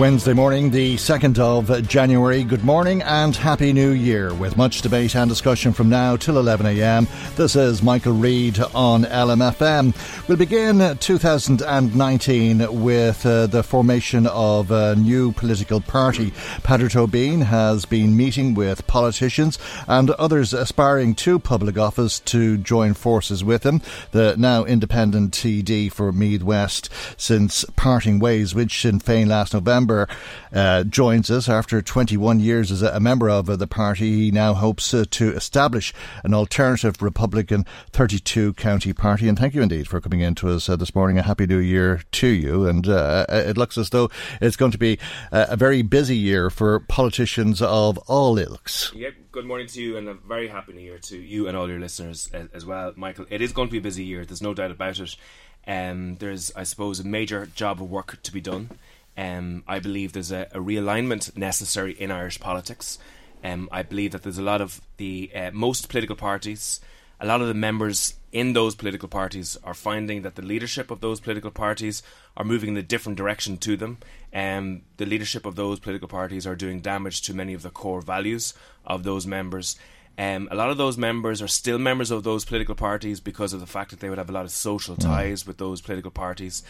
Wednesday morning, the 2nd of January. Good morning and Happy New Year. With much debate and discussion from now till 11am, this is Michael Reade on LMFM. We'll begin 2019 with uh, the formation of a new political party. Peadar Tóibín has been meeting with politicians and others aspiring to public office to join forces with him. The now independent TD for Meath West since parting ways with Sinn Féin last November uh, joins us after 21 years as a member of uh, the party. He now hopes uh, to establish an alternative Republican 32 county party. And thank you indeed for coming in to us uh, this morning. A happy new year to you. And uh, it looks as though it's going to be a very busy year for politicians of all ilks. Yeah, good morning to you and a very happy new year to you and all your listeners as, as well, Michael. It is going to be a busy year, there's no doubt about it. Um, there's, I suppose, a major job of work to be done. Um, I believe there's a, a, realignment necessary in Irish politics. Um, I believe that there's a lot of the uh, most political parties, a lot of the members in those political parties are finding that the leadership of those political parties are moving in a different direction to them. Um, the leadership of those political parties are doing damage to many of the core values of those members. Um, a lot of those members are still members of those political parties because of the fact that they would have a lot of social mm. ties mm. with those political parties.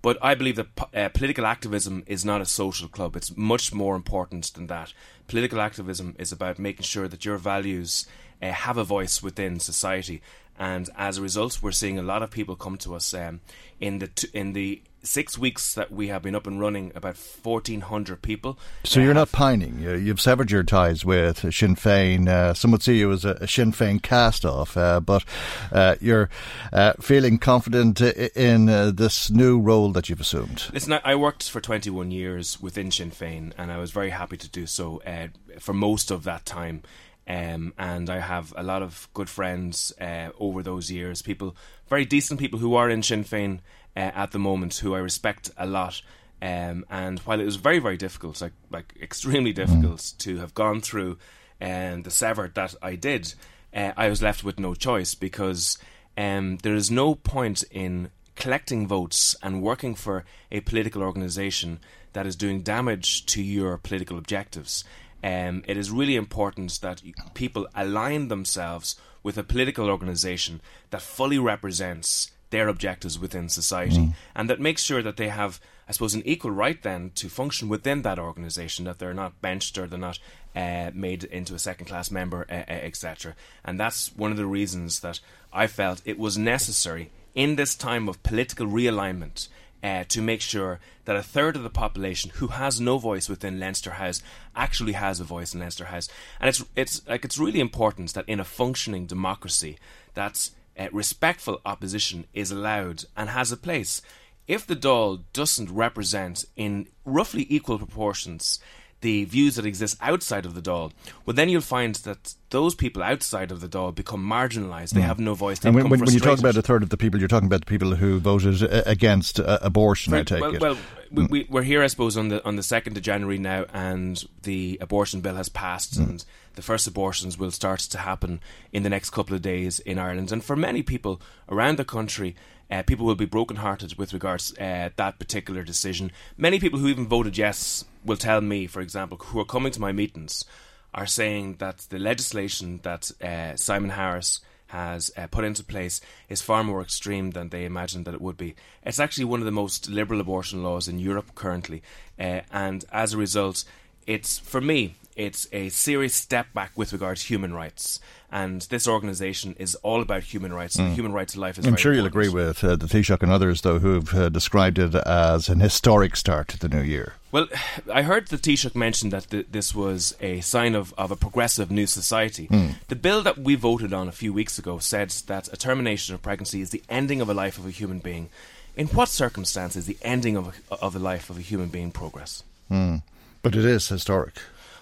But I believe that uh, political activism is not a social club. It's much more important than that. Political activism is about making sure that your values uh, have a voice within society. And as a result, we're seeing a lot of people come to us um, in the t- in the six weeks that we have been up and running, about 1,400 people. So you're not pining. You've severed your ties with Sinn Féin. Uh, some would see you as a Sinn Féin cast off, uh, but uh, you're uh, feeling confident in uh, this new role that you've assumed. Listen, I worked for 21 years within Sinn Féin, and I was very happy to do so uh, for most of that time. Um, and I have a lot of good friends over those years, people, very decent people who are in Sinn Féin uh, at the moment who I respect a lot. Um, and while it was very, very difficult, like like extremely difficult mm. to have gone through um, the sever that I did, uh, I was left with no choice because um, there is no point in collecting votes and working for a political organisation that is doing damage to your political objectives. Um, it is really important that people align themselves with a political organisation that fully represents their objectives within society, mm. and that makes sure that they have, I suppose, an equal right then to function within that organisation, that they're not benched or they're not uh, made into a second class member, uh, uh, etc. And that's one of the reasons that I felt it was necessary in this time of political realignment. Uh, to make sure that a third of the population who has no voice within Leinster House actually has a voice in Leinster House, and it's it's like it's really important that in a functioning democracy, that's uh, respectful opposition is allowed and has a place. If the Dáil doesn't represent in roughly equal proportions the views that exist outside of the Dáil, well, then you'll find that those people outside of the Dáil become marginalised. They mm. have no voice. and when, when, when, you talk about a third of the people, you're talking about the people who voted uh, against uh, abortion. I take well, it. Well, mm. we, are here, I suppose, on the on the second of January now, and the abortion bill has passed, mm. and the first abortions will start to happen in the next couple of days in Ireland. And for many people around the country, Uh, people will be brokenhearted with regards uh, that particular decision. Many people who even voted yes will tell me, for example, who are coming to my meetings, are saying that the legislation that uh, Simon Harris has uh, put into place is far more extreme than they imagined that it would be. It's actually one of the most liberal abortion laws in Europe currently, uh, and as a result, it's for me it's a serious step back with regard to human rights. And this organisation is all about human rights, and mm. human right to life is. I'm sure you'll agree with uh, the Taoiseach and others, though, who have uh, described it as an historic start to the new year. Well, I heard the Taoiseach mention that th- this was a sign of, of a progressive new society. Mm. The bill that we voted on a few weeks ago said that a termination of pregnancy is the ending of a life of a human being. In what circumstances the ending of a, of the life of a human being progress? Mm. But it is historic.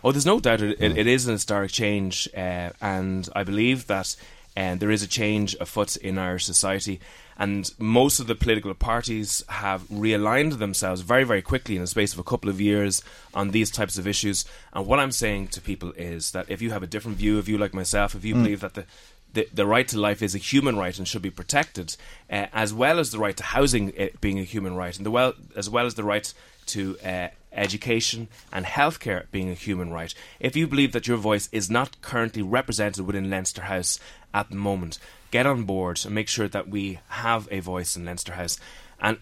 Oh, there's no doubt it, it, it is an historic change, uh, and I believe that uh, there is a change afoot in our society. And most of the political parties have realigned themselves very, very quickly in the space of a couple of years on these types of issues. And what I'm saying to people is that if you have a different view of you, like myself, if you mm. believe that the the, the right to life is a human right and should be protected, uh, as well as the right to housing being a human right, and the well as well as the right to uh, education, and healthcare being a human right. If you believe that your voice is not currently represented within Leinster House at the moment, get on board and make sure that we have a voice in Leinster House. And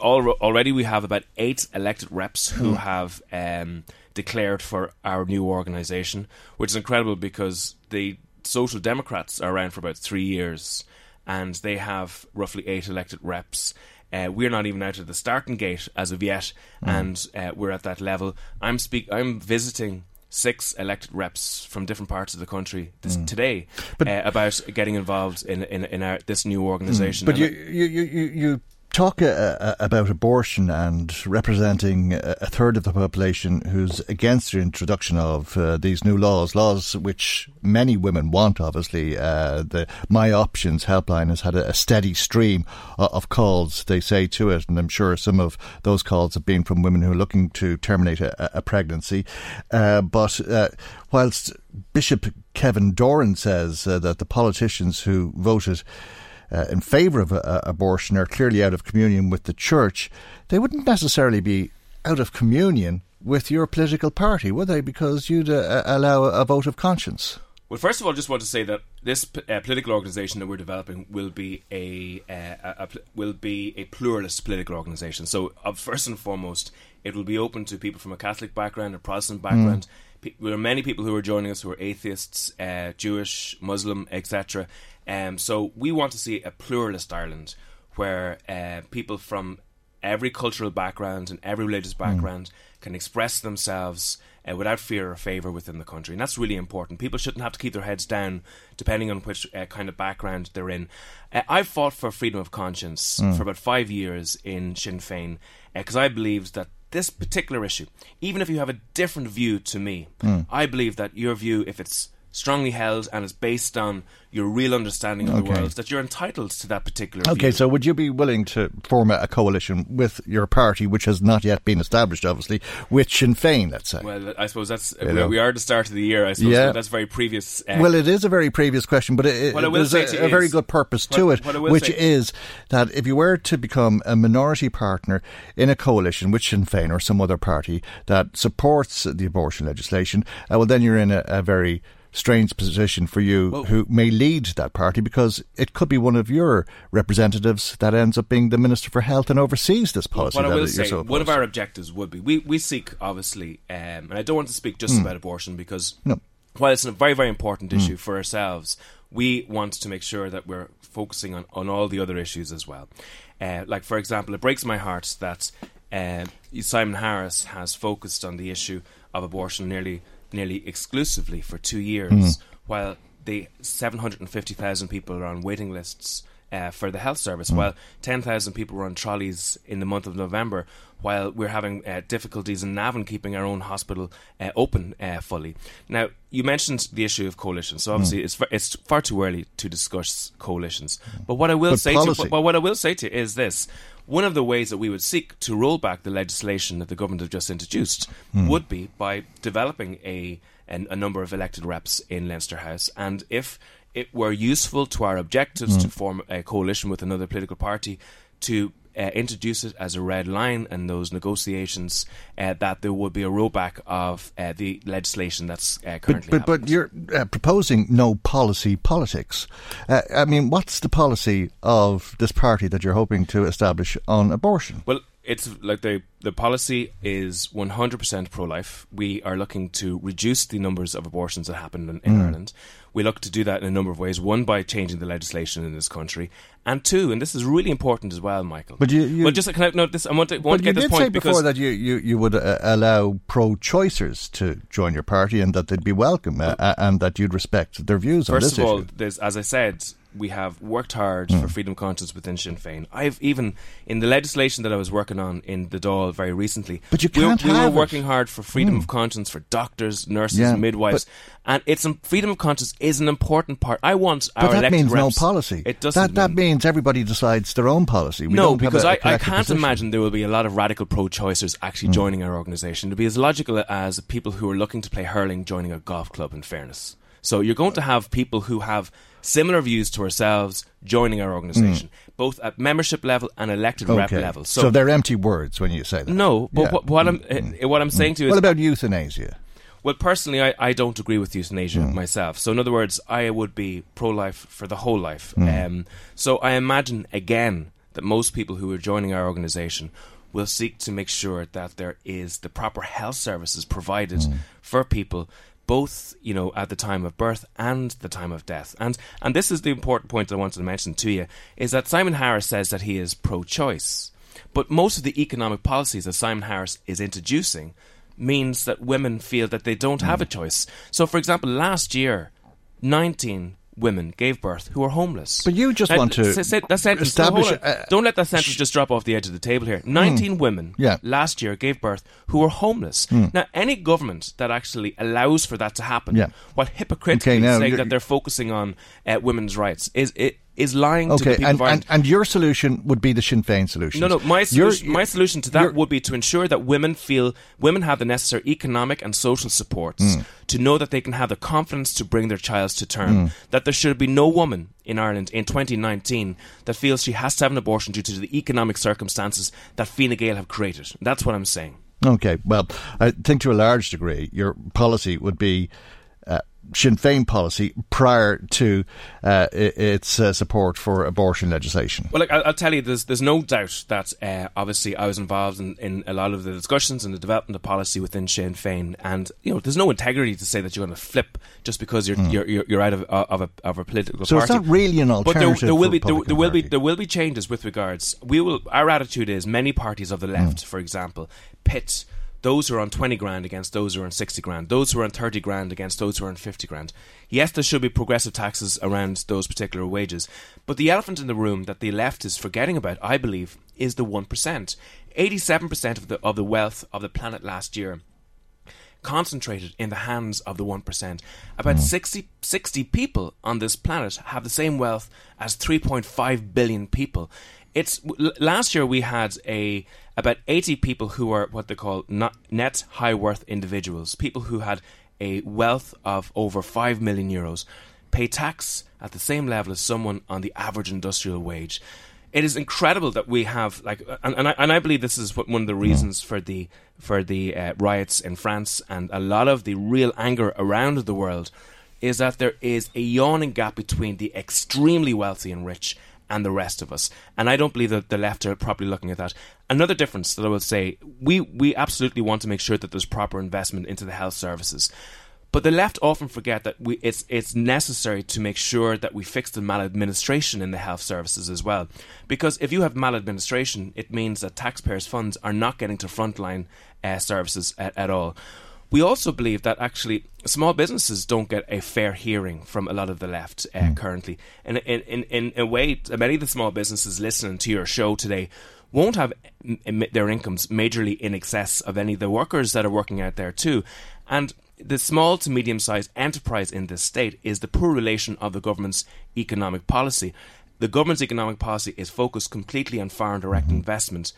already we have about eight elected reps who mm. have um, declared for our new organisation, which is incredible because the Social Democrats are around for about three years and they have roughly eight elected reps. Uh, we're not even out of the starting gate as of yet, mm. and uh, we're at that level. I'm speak. I'm visiting six elected reps from different parts of the country this, mm. today but, uh, about getting involved in in, in our, this new organisation. Mm. But you, you, you, you talk uh, uh, about abortion and representing a third of the population who's against the introduction of uh, these new laws, laws which many women want, obviously. Uh, the My Options helpline has had a, steady stream of, of calls, they say, to it, and I'm sure some of those calls have been from women who are looking to terminate a, a pregnancy. Uh, but uh, whilst Bishop Kevin Doran says that the politicians who voted uh, in favour of uh, abortion are clearly out of communion with the church, they wouldn't necessarily be out of communion with your political party, would they? Because you'd uh, allow a vote of conscience. Well, first of all, I just want to say that this uh, political organisation that we're developing will be a, uh, a, a, will be a pluralist political organisation. So, uh, first and foremost, it will be open to people from a Catholic background, a Protestant background. Mm. there are many people who are joining us who are atheists, uh, Jewish, Muslim, etc. Um, so we want to see a pluralist Ireland where uh, people from every cultural background and every religious hmm. background mm. can express themselves uh, without fear or favour within the country. And that's really important. People shouldn't have to keep their heads down depending on which uh, kind of background they're in. Uh, I've fought for freedom of conscience mm. for about five years in Sinn Féin because uh, I believed that this particular issue, even if you have a different view to me, mm. I believe that your view, if it's strongly held and is based on your real understanding of okay. the world, that you're entitled to that particular Okay, view. so would you be willing to form a, coalition with your party, which has not yet been established, obviously, with Sinn Féin, let's say? Well, I suppose that's, we, we, are at the start of the year, I suppose, yeah. that's very previous. Uh, well, it is a very previous question, but it, it, there's a, a very good purpose to it, which is that if you were to become a minority partner in a coalition with Sinn Féin or some other party that supports the abortion legislation, uh, well, then you're in a, a very strange position for you well, who may lead that party because it could be one of your representatives that ends up being the Minister for Health and oversees this policy. What I will say, so one of our objectives would be we, we seek, obviously, um, and I don't want to speak just mm. about abortion because no. while it's a very, very important mm. issue for ourselves, we want to make sure that we're focusing on, on all the other issues as well. Uh, like, for example, it breaks my heart that uh, Simon Harris has focused on the issue of abortion nearly nearly exclusively for two years, mm. while the 750,000 people are on waiting lists uh, for the health service, mm. while 10,000 people were on trolleys in the month of November, while we're having uh, difficulties in Navan keeping our own hospital uh, open uh, fully. Now, you mentioned the issue of coalitions, so obviously mm. it's, it's far too early to discuss coalitions. But what I will but say, policy. to, but what I will say to you is this: one of the ways that we would seek to roll back the legislation that the government have just introduced mm. would be by developing a, a, a number of elected reps in Leinster House, and if it were useful to our objectives to form a coalition with another political party to uh, introduce it as a red line in those negotiations uh, that there would be a rollback of uh, the legislation that's uh, currently But, but, but you're uh, proposing no policy politics. Uh, I mean, what's the policy of this party that you're hoping to establish on abortion? Well, it's like the the policy is 100% pro-life. We are looking to reduce the numbers of abortions that happen in, in Ireland. We look to do that in a number of ways. One, by changing the legislation in this country, and two, and this is really important as well, Michael. But you- you- well, just can I no, this I want to, want to you get this did point say because before that you, you, you would uh, allow pro-choicers to join your party and that they'd be welcome uh, uh, and that you'd respect their views on First of all, as I said, we have worked hard Hmm. for freedom of conscience within Sinn Féin. I've even in the legislation that I was working on in the Dáil very recently. But you can't we were have it. Working hard for freedom of conscience for doctors, nurses, Yeah, midwives, and it's um, freedom of conscience is an important part. I want But our that means no policy. It doesn't. That, that mean- means everybody decides their own policy. We no, don't have because a- a I, I can't position. imagine there will be a lot of radical pro-choicers actually Hmm. joining our organisation. To be as logical as people who are looking to play hurling joining a golf club. In fairness, so you're going to have people who have similar views to ourselves joining our organisation, both at membership level and elected rep Hmm. Level. So, they're empty words when you say that. no, but Yeah. What, what I'm uh, what I'm saying to you is What about euthanasia? well, personally, I, I don't agree with euthanasia myself. So, in other words, I would be pro life for the whole life. Um, so, I imagine, again, that most people who are joining our organisation will seek to make sure that there is the proper health services provided for people. Both, you know, at the time of birth and the time of death, and and this is the important point I wanted to mention to you is that Simon Harris says that he is pro-choice, but most of the economic policies that Simon Harris is introducing means that women feel that they don't have a hmm. choice. So, for example, last year, 19 women gave birth who were homeless. But you just Now, want to s- s- that sentence, establish on. a- uh, don't let that sentence just drop off the edge of the table here. Hmm. 19 women Yeah. last year gave birth who were homeless. Hmm. Now, any government that actually allows for that to happen, Yeah. while hypocritically Okay, saying that they're focusing on uh, women's rights, is it is lying to the Okay, people and, and, and your solution would be the Sinn Féin solution. No, no. My Your- solution, my solution to that would be to ensure that women feel women have the necessary economic and social supports Hmm. to know that they can have the confidence to bring their child to term. Hmm. That there should be no woman in Ireland in 2019 that feels she has to have an abortion due to the economic circumstances that Fine Gael have created. That's what I'm saying. Okay, well, I think to a large degree, your policy would be Sinn Féin policy prior to uh, its uh, support for abortion legislation. Well, look, I'll, tell you, there's there's no doubt that uh, obviously I was involved in, in a lot of the discussions and the development of policy within Sinn Féin, and you know, there's no integrity to say that you're going to flip just because you're you're, you're, you're out of of a, of a political Hmm. So it's not really an alternative. But there, there will be there, there will be there will be changes with regards. We will. Our attitude is many parties of the left, Hmm. for example, pit those who are on 20 grand against those who are on 60 grand, those who are on 30 grand against those who are on 50 grand. Yes, there should be progressive taxes around those particular wages, but the elephant in the room that the left is forgetting about, I believe, is the 1%. 87% of the, of the wealth of the planet last year concentrated in the hands of the 1%. About mm. 60, 60 people on this planet have the same wealth as 3.5 billion people. It's last year we had a about 80 people who are what they call net high worth individuals, people who had a wealth of over 5 million euros pay tax at the same level as someone on the average industrial wage. It is incredible that we have like, and, and, I, and I believe this is what, one of the reasons for the for the uh, riots in France and a lot of the real anger around the world is that there is a yawning gap between the extremely wealthy and rich and the rest of us. And I don't believe that the left are properly looking at that. Another difference that I will say, we, we absolutely want to make sure that there's proper investment into the health services. But the left often forget that we, it's, it's necessary to make sure that we fix the maladministration in the health services as well. Because if you have maladministration, it means that taxpayers' funds are not getting to frontline uh, services at, at all. We also believe that actually small businesses don't get a fair hearing from a lot of the left uh, currently. And in, in, in a way, many of the small businesses listening to your show today won't have their incomes majorly in excess of any of the workers that are working out there too. And the small to medium sized enterprise in this state is the poor relation of the government's economic policy. The government's economic policy is focused completely on foreign direct investment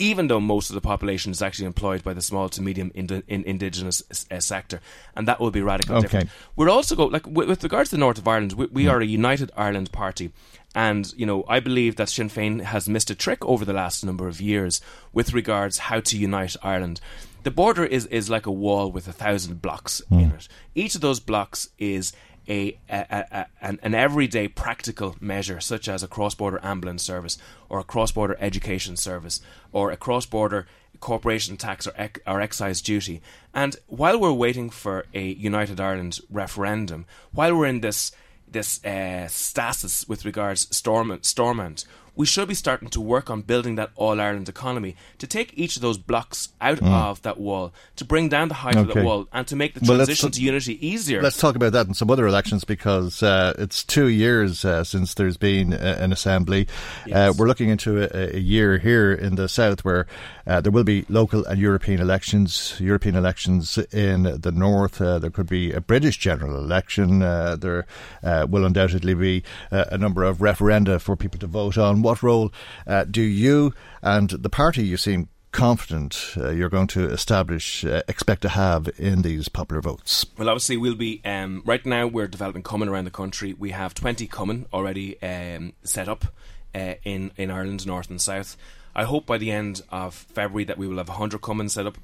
even though most of the population is actually employed by the small to medium ind- in indigenous uh, sector, and that will be radically Okay. different. We're also go like with, with regards to the north of Ireland, we, we are a united Ireland party. And you know, I believe that Sinn Féin has missed a trick over the last number of years with regards how to unite Ireland. The border is, is like a wall with a thousand blocks in it. Each of those blocks is a, a, a, an, an everyday practical measure, such as a cross border ambulance service, or a cross border education service, or a cross border corporation tax or, ec- or excise duty. And while we're waiting for a United Ireland referendum, while we're in this this uh, stasis with regards Stormont, Stormont, we should be starting to work on building that all Ireland economy to take each of those blocks out of that wall, to bring down the height of. Okay. that wall, and to make the Well, transition t- to unity easier. Let's talk about that in some other elections because uh, it's two years uh, since there's been uh, an assembly. Uh, we're looking into a, a year here in the south where uh, there will be local and European elections. European elections in the north. Uh, there could be a British general election. Uh, there uh, will undoubtedly be uh, a number of referenda for people to vote on. What role uh, do you and the party you seem confident uh, you're going to establish uh, expect to have in these popular votes? Well, obviously, we'll be um, right now. We're developing Cumainn around the country. We have twenty Cumainn already um, set up uh, in in Ireland, north and south. I hope by the end of February that we will have hundred Cumainn set up.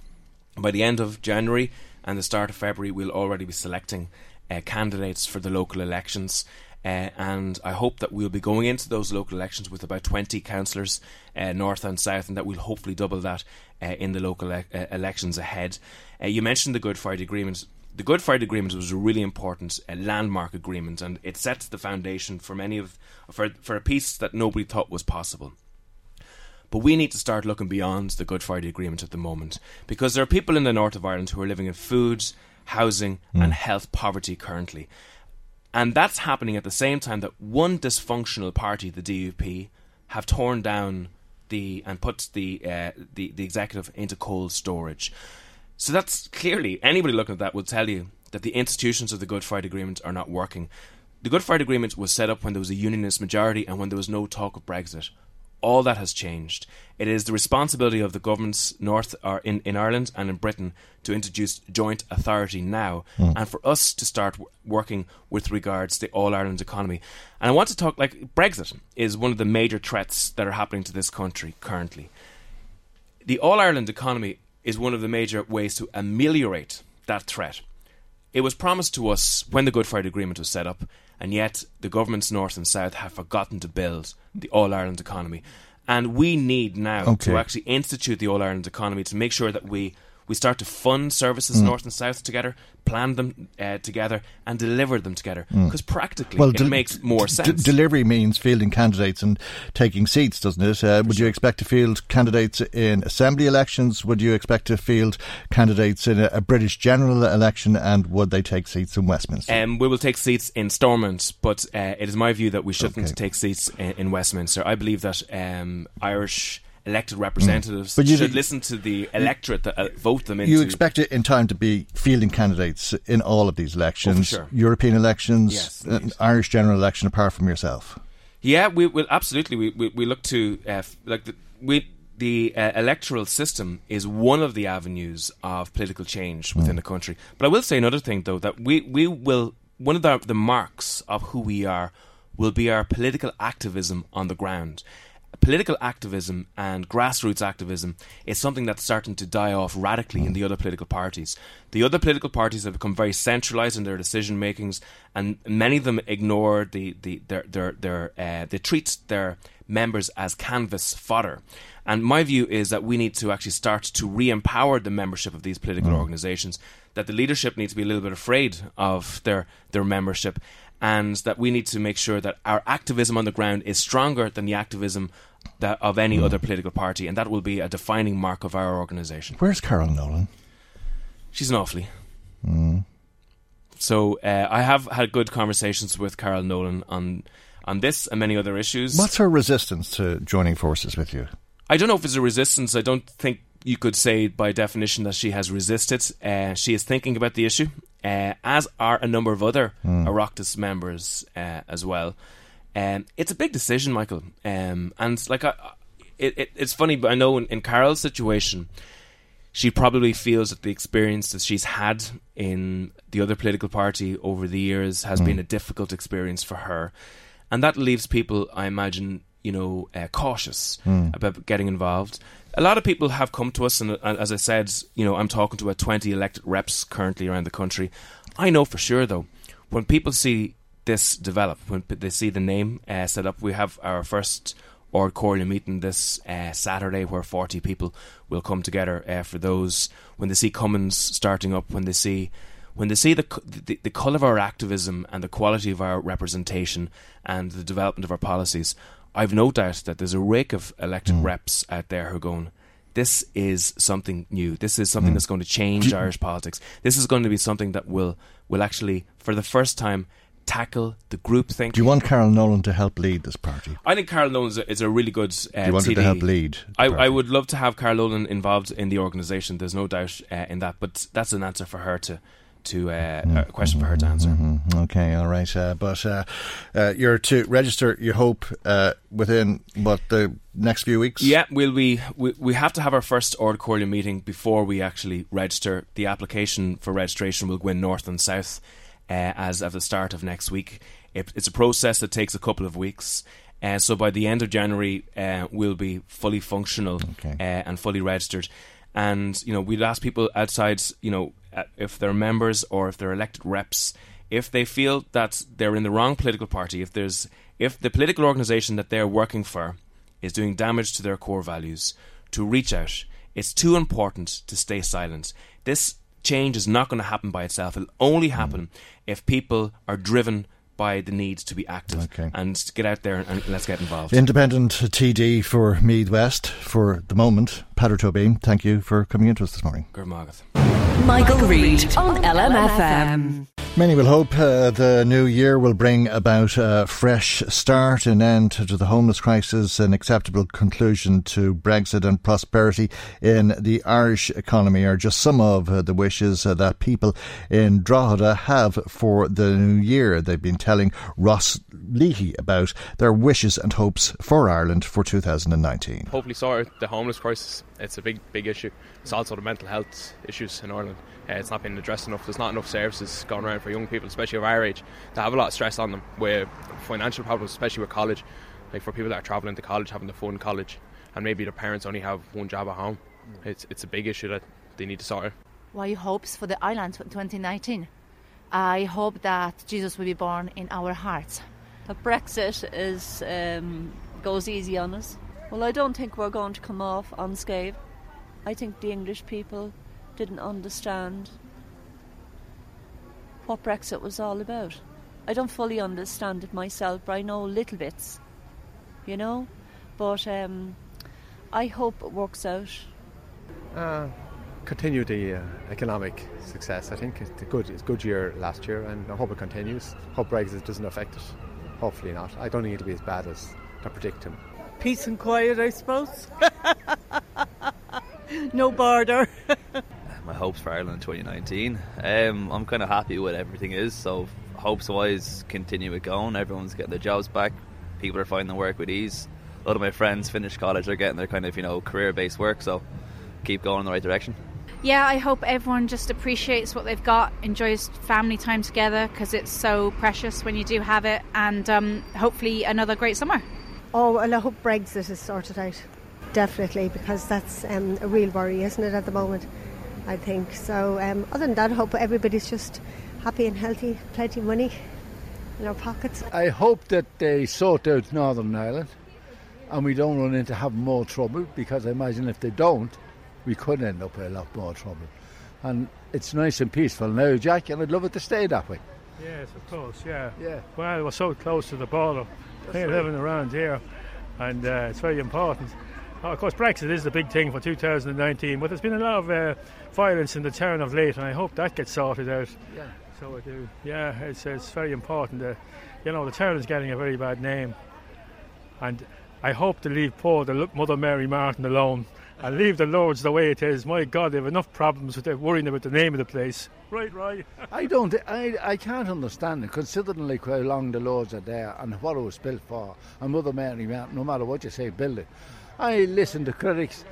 By the end of January and the start of February, we'll already be selecting uh, candidates for the local elections. Uh, and I hope that we'll be going into those local elections with about 20 councillors, uh, north and south, and that we'll hopefully double that uh, in the local e- uh, elections ahead. Uh, you mentioned the Good Friday Agreement. The Good Friday Agreement was a really important uh, landmark agreement, and it sets the foundation for many of for for a peace that nobody thought was possible. But we need to start looking beyond the Good Friday Agreement at the moment because there are people in the north of Ireland who are living in food, housing, and health poverty currently. And that's happening at the same time that one dysfunctional party, the DUP, have torn down the and put the uh, the, the executive into cold storage. So that's clearly anybody looking at that will tell you that the institutions of the Good Friday Agreement are not working. The Good Friday Agreement was set up when there was a unionist majority and when there was no talk of Brexit. All that has changed. It is the responsibility of the governments north or in, in Ireland and in Britain to introduce joint authority now, hmm. and for us to start w- working with regards to the All Ireland economy. And I want to talk like Brexit is one of the major threats that are happening to this country currently the All Ireland economy is one of the major ways to ameliorate that threat. It was promised to us when the Good Friday Agreement was set up, and yet the governments north and south have forgotten to build the All Ireland economy. And we need now Okay. to actually institute the All Ireland economy to make sure that we, we start to fund services north and south together, plan them uh, together, and deliver them together. Because practically, it del- makes more d- sense. delivery means fielding candidates and taking seats, doesn't it? Uh, would you expect to field candidates in assembly elections? Would you expect to field candidates in a, a British general election? And would they take seats in Westminster? Um, we will take seats in Stormont, but uh, it is my view that we shouldn't Okay. take seats in, in Westminster. I believe that um, Irish elected representatives Mm. But you should do- listen to the electorate that uh, vote them in. you expect it in time to be fielding candidates in all of these elections, sure. European elections, Yes, uh. Irish general election, apart from yourself. Yeah, we will absolutely. We, we, we look to uh, like the, we the uh, electoral system is one of the avenues of political change within the country. But I will say another thing though that we we will one of the the marks of who we are will be our political activism on the ground. Political activism and grassroots activism is something that's starting to die off radically in the other political parties. The other political parties have become very centralized in their decision makings, and many of them ignore the, the their their their uh, they treat their members as canvas fodder. And my view is that we need to actually start to re-empower the membership of these political organisations. That the leadership needs to be a little bit afraid of their their membership, and that we need to make sure that our activism on the ground is stronger than the activism that of any other political party, and that will be a defining mark of our organisation. Where's Carol Nolan? She's an awfully. So uh, I have had good conversations with Carol Nolan on on this and many other issues. What's her resistance to joining forces with you? I don't know if it's a resistance. I don't think you could say by definition that she has resisted. Uh, she is thinking about the issue, uh, as are a number of other Oireachtas members uh, as well. Um, it's a big decision, Michael, um, and like I, it, it, it's funny, but I know in, in Carol's situation, she probably feels that the experience that she's had in the other political party over the years has been a difficult experience for her, and that leaves people, I imagine, you know, uh, cautious about getting involved. A lot of people have come to us, and uh, as I said, you know, I'm talking to about 20 elected reps currently around the country. I know for sure, though, when people see this develop, when they see the name uh, set up, we have our first Ard Chomhairle meeting this uh, Saturday where 40 people will come together uh, for those. When they see Cumainn starting up, when they see when they see the, the the colour of our activism and the quality of our representation and the development of our policies, I've no doubt that there's a rake of elected reps out there who are going, this is something new. This is something that's going to change Irish politics. This is going to be something that will will actually, for the first time, tackle the groupthink. Do you want Carol Nolan to help lead this party? I think Carol Nolan is a, is a really good uh, Do you want her to help lead? I. I would love to have Carol Nolan involved in the organisation. There's no doubt uh, in that, but that's an answer for her to to uh, a question for her to answer. Mhm. Okay, all right. Uh, but uh, uh, you're to register. You hope uh, within what the next few weeks. Yeah, we'll be. We, we have to have our first Ard Chomhairle meeting before we actually register. The application for registration will go in north and south uh, as of the start of next week. It, it's a process that takes a couple of weeks. Uh, so by the end of January, uh, we'll be fully functional Okay. uh, and fully registered. And you know, we'd ask people outside, you know, uh, if they're members or if they're elected reps, if they feel that they're in the wrong political party, if there's if the political organisation that they're working for is doing damage to their core values, to reach out. It's too important to stay silent. This change is not going to happen by itself. It'll only hmm. happen if people are driven by the need to be active Okay. and get out there and, and let's get involved. Independent TD for Meath West for the moment. Peadar Tóibín, thank you for coming into us this morning. Good Margaret. Michael Reade on LMFM. Many will hope uh, the new year will bring about a fresh start, an end to the homeless crisis, an acceptable conclusion to Brexit and prosperity in the Irish economy are just some of uh, the wishes uh, that people in Drogheda have for the new year. They've been telling Ross Leahy about their wishes and hopes for Ireland for 2019. hopefully sort the homeless crisis. It's a big, big issue. It's also the mental health issues in Ireland. Uh, it's not being addressed enough. There's not enough services going around for young people, especially of our age, to have a lot of stress on them with financial problems, especially with college. Like for people that are travelling to college, having to fund college, and maybe their parents only have one job at home. It's it's a big issue that they need to sort out. What are your hopes for the island for 2019? I hope that Jesus will be born in our hearts. that Brexit is um, goes easy on us. Well, I don't think we're going to come off unscathed. I think the English people didn't understand what Brexit was all about. I don't fully understand it myself, but I know little bits, you know. But um, I hope it works out. Uh, continue the uh, economic success. I think it's a good, it's a good year last year, and I hope it continues. Hope Brexit doesn't affect it. Hopefully not. I don't think it'll be as bad as they're predicting. Peace and quiet, I suppose. no border. my hopes for Ireland in 2019. Um, I'm kind of happy with everything is. So hopes wise, continue it going. Everyone's getting their jobs back. People are finding work with ease. A lot of my friends finished college. They're getting their kind of you know career based work. So keep going in the right direction. Yeah, I hope everyone just appreciates what they've got, enjoys family time together because it's so precious when you do have it, and um, hopefully another great summer. Oh, well, I hope Brexit is sorted out. Definitely, because that's um, a real worry, isn't it, at the moment? I think. So, um, other than that, I hope everybody's just happy and healthy, plenty of money in our pockets. I hope that they sort out Northern Ireland and we don't run into having more trouble because I imagine if they don't, we could end up with a lot more trouble. And it's nice and peaceful now, Jack, and I'd love it to stay that way. Yes, of course, yeah. Yeah. Well, we're so close to the border. Living around here, and uh, it's very important. Oh, of course, Brexit is the big thing for 2019, but there's been a lot of uh, violence in the town of late, and I hope that gets sorted out. Yeah. So I do. Yeah, it's, it's very important. Uh, you know, the town is getting a very bad name, and I hope to leave poor the Mother Mary Martin alone and leave the Lourdes the way it is. My God, they have enough problems with worrying about the name of the place. Right, right. I don't, I, I can't understand it, considering like how long the Lourdes are there and what it was built for. And Mother Mary, Martin, no matter what you say, build it. I listen to critics.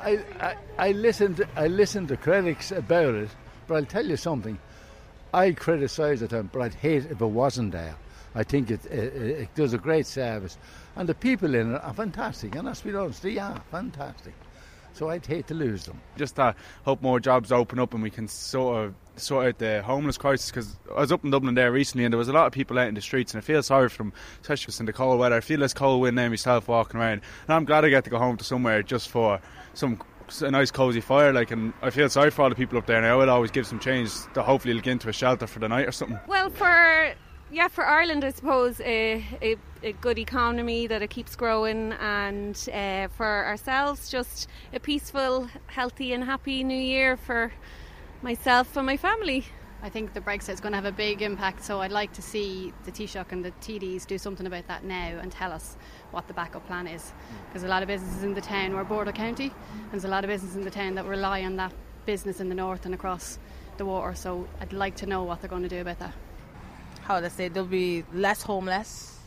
I, I, I listen to, I listen to critics about it, but I'll tell you something. I criticise it, but I'd hate it if it wasn't there. I think it, it, it does a great service, and the people in it are fantastic. And let's be honest, they are fantastic. So I'd hate to lose them. Just uh, hope more jobs open up and we can sort of sort out the homeless crisis. Because I was up in Dublin there recently, and there was a lot of people out in the streets, and I feel sorry for them, especially in the cold weather. I feel less cold wind now myself walking around, and I'm glad I get to go home to somewhere just for some a nice cozy fire. Like, and I feel sorry for all the people up there. And I will always give some change to hopefully look into a shelter for the night or something. Well, for yeah, for Ireland, I suppose a, a, a good economy that it keeps growing, and uh, for ourselves, just a peaceful, healthy, and happy New Year for myself and my family. I think the Brexit is going to have a big impact, so I'd like to see the Taoiseach and the TDs do something about that now and tell us what the backup plan is. Because a lot of businesses in the town, we're border county, and there's a lot of businesses in the town that rely on that business in the north and across the water, so I'd like to know what they're going to do about that. How to say, there'll be less homeless,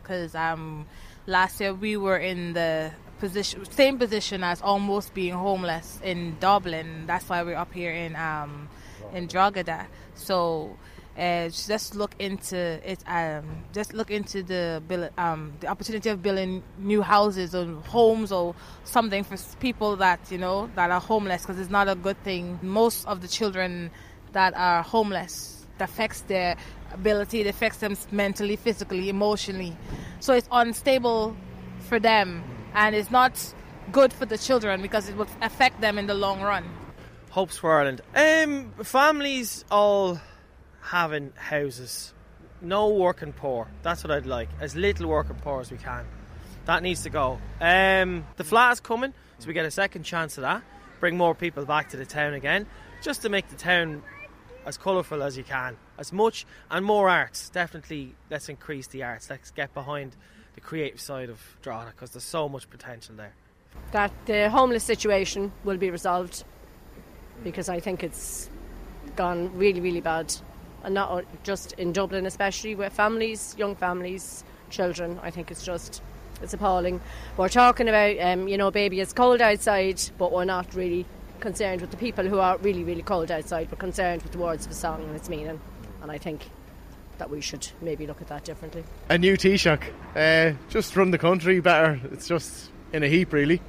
because um, last year we were in the position, same position as almost being homeless in Dublin. That's why we're up here in um, in Drogheda. So uh, just look into it. Um, just look into the um, the opportunity of building new houses or homes or something for people that you know that are homeless because it's not a good thing. Most of the children that are homeless affects their ability. It affects them mentally, physically, emotionally. So it's unstable for them, and it's not good for the children because it will affect them in the long run. Hopes for Ireland. Um, families all having houses. No working poor. That's what I'd like. As little working poor as we can. That needs to go. Um, the Fleadh is coming, so we get a second chance of that. Bring more people back to the town again, just to make the town as colourful as you can. As much and more arts. Definitely, let's increase the arts. Let's get behind the creative side of Drogheda because there's so much potential there. That the homeless situation will be resolved because I think it's gone really, really bad. And not just in Dublin, especially with families, young families, children. I think it's just, it's appalling. We're talking about, um, you know, baby, it's cold outside, but we're not really concerned with the people who are really, really cold outside. We're concerned with the words of the song and its meaning. And I think that we should maybe look at that differently. A new Taoiseach, uh, just run the country better. It's just in a heap, really.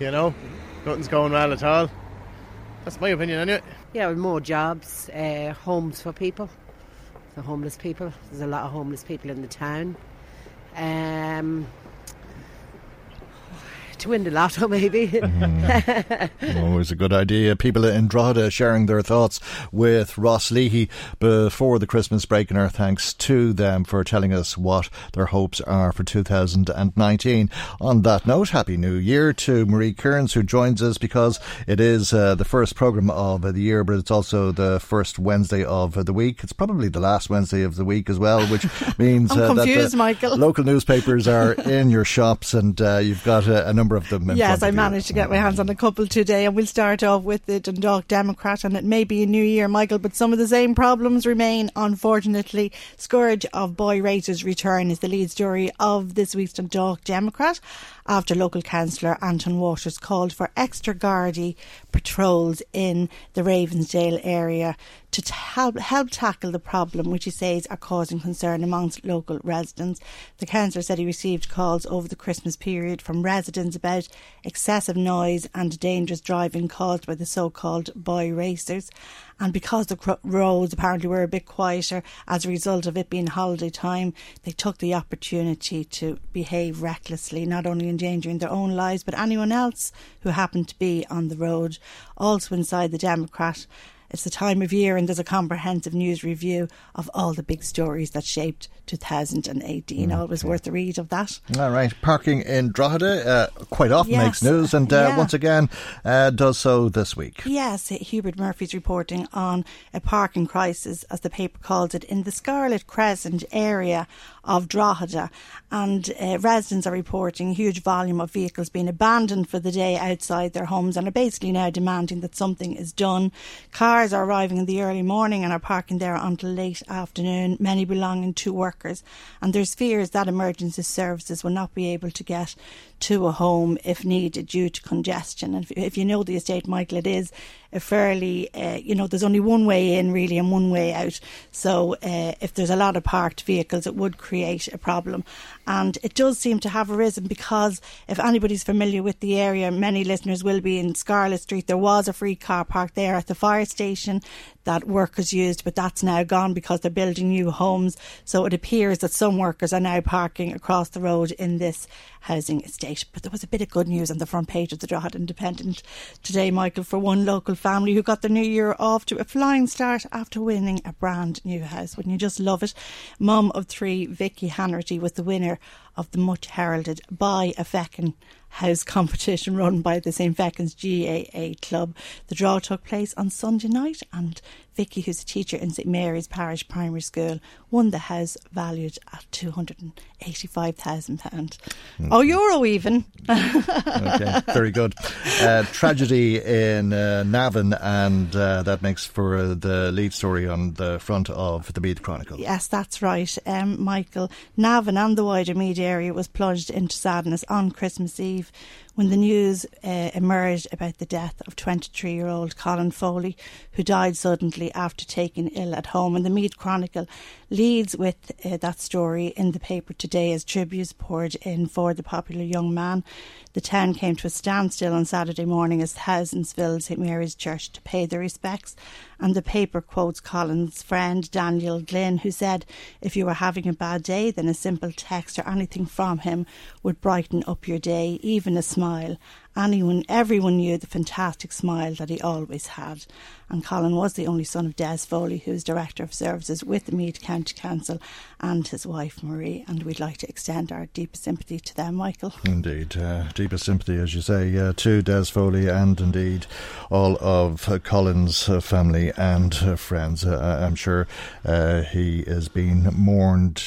You know, nothing's going well at all. That's my opinion, anyway. Yeah, with more jobs, uh, homes for people, the homeless people. There's a lot of homeless people in the town. Um, to win the lotto, maybe. mm. Always a good idea. People in Drogheda sharing their thoughts with Ross Leahy before the Christmas break, and our thanks to them for telling us what their hopes are for 2019. On that note, Happy New Year to Marie Kearns, who joins us because it is uh, the first programme of the year, but it's also the first Wednesday of the week. It's probably the last Wednesday of the week as well, which means uh, that the Michael. local newspapers are in your shops and uh, you've got a, a number of them. yes, I managed to get my hands on a couple today, and we'll start off with the Dundalk Democrat. And it may be a new year, Michael, but some of the same problems remain. Unfortunately, scourge of boy racers return is the lead story of this week's Dundalk Democrat after local councillor Antóin Watters called for extra Gardaí patrols in the Ravensdale area to help, help tackle the problem, which he says are causing concern amongst local residents. The councillor said he received calls over the Christmas period from residents about excessive noise and dangerous driving caused by the so-called boy racers. And because the roads apparently were a bit quieter as a result of it being holiday time, they took the opportunity to behave recklessly, not only endangering their own lives but anyone else who happened to be on the road. Also inside the Democrat it's the time of year, and there's a comprehensive news review of all the big stories that shaped 2018. Mm, Always worth a read of that. All right. Parking in Drogheda uh, quite often yes. makes news, and uh, yeah. once again uh, does so this week. Yes, Hubert Murphy's reporting on a parking crisis, as the paper calls it, in the Scarlet Crescent area of Drogheda. And uh, residents are reporting a huge volume of vehicles being abandoned for the day outside their homes and are basically now demanding that something is done. Cars are arriving in the early morning and are parking there until late afternoon, many belonging to workers. And there's fears that emergency services will not be able to get to a home if needed due to congestion. And if, you know the estate, Michael, it is a fairly, uh, you know, there's only one way in really and one way out. So uh, if there's a lot of parked vehicles, it would create a problem. And it does seem to have arisen because if anybody's familiar with the area, many listeners will be in Scarlet Street. There was a free car park there at the fire station that workers used, but that's now gone because they're building new homes. So it appears that some workers are now parking across the road in this housing estate. But there was a bit of good news on the front page of the Drogheda Independent today, Michael, for one local family who got their new year off to a flying start after winning a brand new house. Wouldn't you just love it? Mum of three, Vicky Hanratty, was the winner of the much heralded Buy a Feckin house competition run by the St Feckin's GAA club. The draw took place on Sunday night and Vicky, who's a teacher in St Mary's Parish Primary School, won the house valued at £285,000. Mm. Oh, euro even. okay, very good. Uh, tragedy in uh, Navan, and uh, that makes for uh, the lead story on the front of the Meath Chronicle. Yes, that's right, um, Michael. Navan and the wider Meath area was plunged into sadness on Christmas Eve when the news uh, emerged about the death of 23 year old Colin Foley, who died suddenly after taking ill at home. And the Meath Chronicle leads with uh, that story in the paper today as tributes poured in for the popular young man. The town came to a standstill on Saturday morning as thousands filled St Mary's Church to pay their respects. And the paper quotes Colin's friend Daniel Glynn, who said, If you were having a bad day, then a simple text or anything from him would brighten up your day, even a smile. Anyone, everyone knew the fantastic smile that he always had. And Colin was the only son of Des Foley, who is Director of Services with the Meath County Council, and his wife Marie. And we'd like to extend our deepest sympathy to them, Michael. Indeed, uh, deepest sympathy, as you say, uh, to Des Foley and indeed all of uh, Colin's uh, family and uh, friends. Uh, I'm sure he is being mourned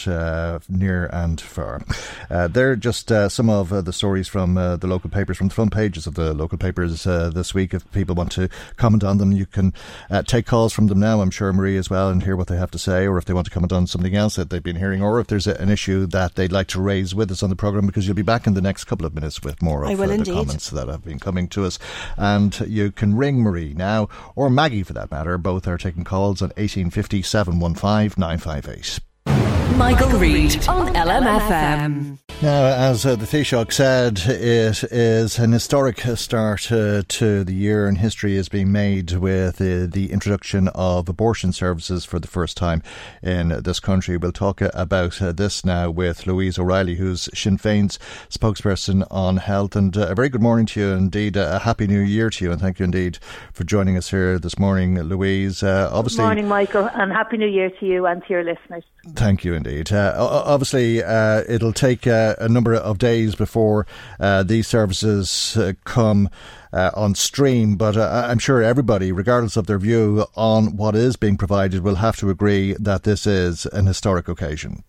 near and far. they're just some of the stories from the local papers, from the front pages of the local papers this week. If people want to comment on them, you can uh, take calls from them now, I'm sure, Marie, as well, and hear what they have to say, or if they want to comment on something else that they've been hearing, or if there's a, an issue that they'd like to raise with us on the programme, because you'll be back in the next couple of minutes with more of uh, the comments that have been coming to us. And you can ring Marie now, or Maggie for that matter. Both are taking calls on 1850 715 958. Michael, Reade on LMFM. Now, as uh, the Taoiseach said, it is an historic start uh, to the year, and history is being made with uh, the introduction of abortion services for the first time in this country. We'll talk uh, about uh, this now with Louise O'Reilly, who's Sinn Féin's spokesperson on health. And uh, a very good morning to you, indeed. a happy new year to you, and thank you indeed for joining us here this morning, Louise. obviously, good morning, Michael, and happy new year to you and to your listeners. Thank you indeed. Uh, obviously, uh, it'll take uh, a number of days before uh, these services uh, come uh, on stream, but I'm sure everybody, regardless of their view on what is being provided, will have to agree that this is an historic occasion.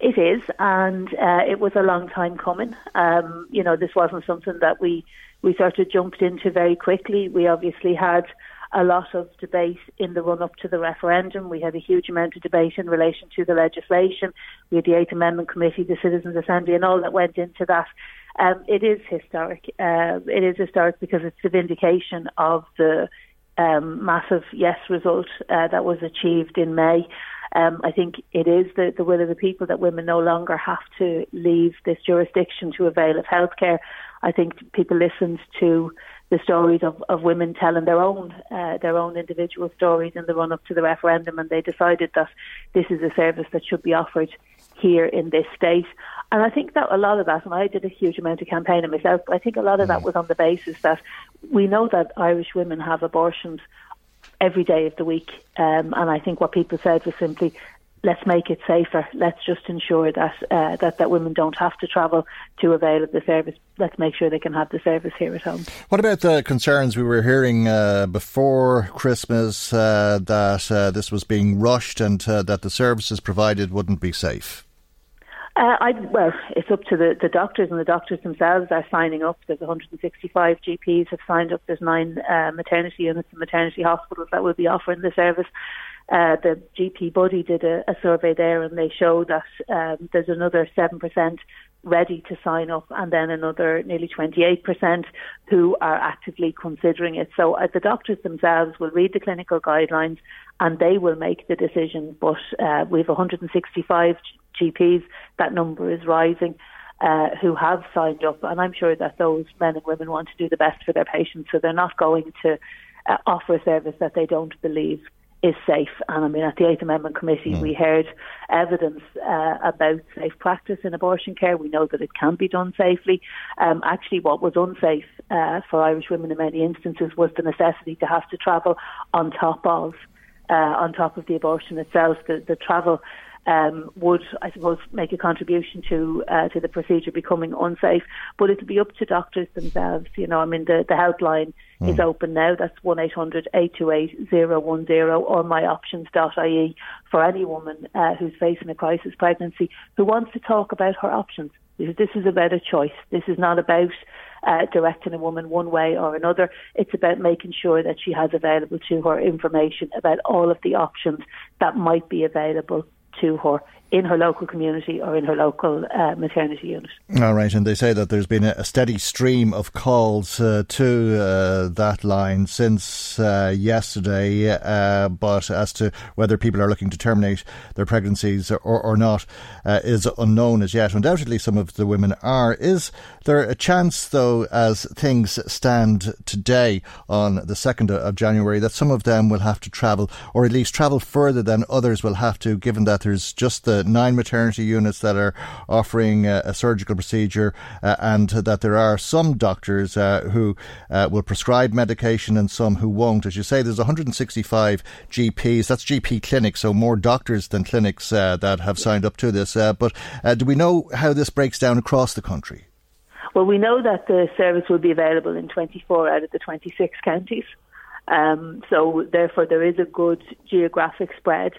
It is, and it was a long time coming. Um, you know, this wasn't something that we we sort of jumped into very quickly. We obviously had a lot of debate in the run up to the referendum. We had a huge amount of debate in relation to the legislation. We had the Eighth Amendment Committee, the Citizens Assembly, and all that went into that. Um, it is historic. Uh, it is historic because it's the vindication of the um, massive yes result uh, that was achieved in May. Um, I think it is the, the will of the people that women no longer have to leave this jurisdiction to avail of healthcare. I think people listened to the stories of, of women telling their own uh, their own individual stories in the run up to the referendum, and they decided that this is a service that should be offered here in this state. And I think that a lot of that, and I did a huge amount of campaigning myself, but I think a lot of that mm. was on the basis that we know that Irish women have abortions every day of the week. Um, and I think what people said was simply, let's make it safer. Let's just ensure that uh, that that women don't have to travel to avail of the service. Let's make sure they can have the service here at home. What about the concerns we were hearing uh, before Christmas uh, that uh, this was being rushed and uh, that the services provided wouldn't be safe? Uh, I, well, it's up to the, the doctors, and the doctors themselves are signing up. There's 165 GPs have signed up. There's nine maternity units and maternity hospitals that will be offering the service. Uh, the GP Buddy did a, a, survey there, and they show that um, there's another seven percent ready to sign up, and then another nearly 28% who are actively considering it. So uh, the doctors themselves will read the clinical guidelines and they will make the decision. But uh, we have 165 GPs, that number is rising. Uh, who have signed up, and I'm sure that those men and women want to do the best for their patients, so they're not going to uh, offer a service that they don't believe is safe. And I mean, at the Eighth Amendment Committee, mm. we heard evidence uh, about safe practice in abortion care. We know that it can be done safely. Um, actually, what was unsafe uh, for Irish women in many instances was the necessity to have to travel on top of. Uh, on top of the abortion itself, the, the travel um, would, I suppose, make a contribution to uh, to the procedure becoming unsafe. But it'll be up to doctors themselves. You know, I mean, the, the helpline mm. is open now. That's one 828 10 or myoptions.ie for any woman uh, who's facing a crisis pregnancy who wants to talk about her options. This is about a choice. This is not about uh, directing a woman one way or another. It's about making sure that she has available to her information about all of the options that might be available to her in her local community or in her local uh, maternity unit. All right, and they say that there's been a steady stream of calls uh, to uh, that line since uh, yesterday, uh, but as to whether people are looking to terminate their pregnancies or, or not uh, is unknown as yet. Undoubtedly, some of the women are. Is there a chance, though, as things stand today on the 2nd of January, that some of them will have to travel, or at least travel further than others will have to, given that there's just the nine maternity units that are offering a, a surgical procedure, uh, and that there are some doctors uh, who uh, will prescribe medication and some who won't. As you say, there's 165 GPs. That's GP clinics, so more doctors than clinics uh, that have signed up to this. Uh, but uh, do we know how this breaks down across the country? Well, we know that the service will be available in 24 out of the 26 counties. Um, so, therefore, there is a good geographic spread.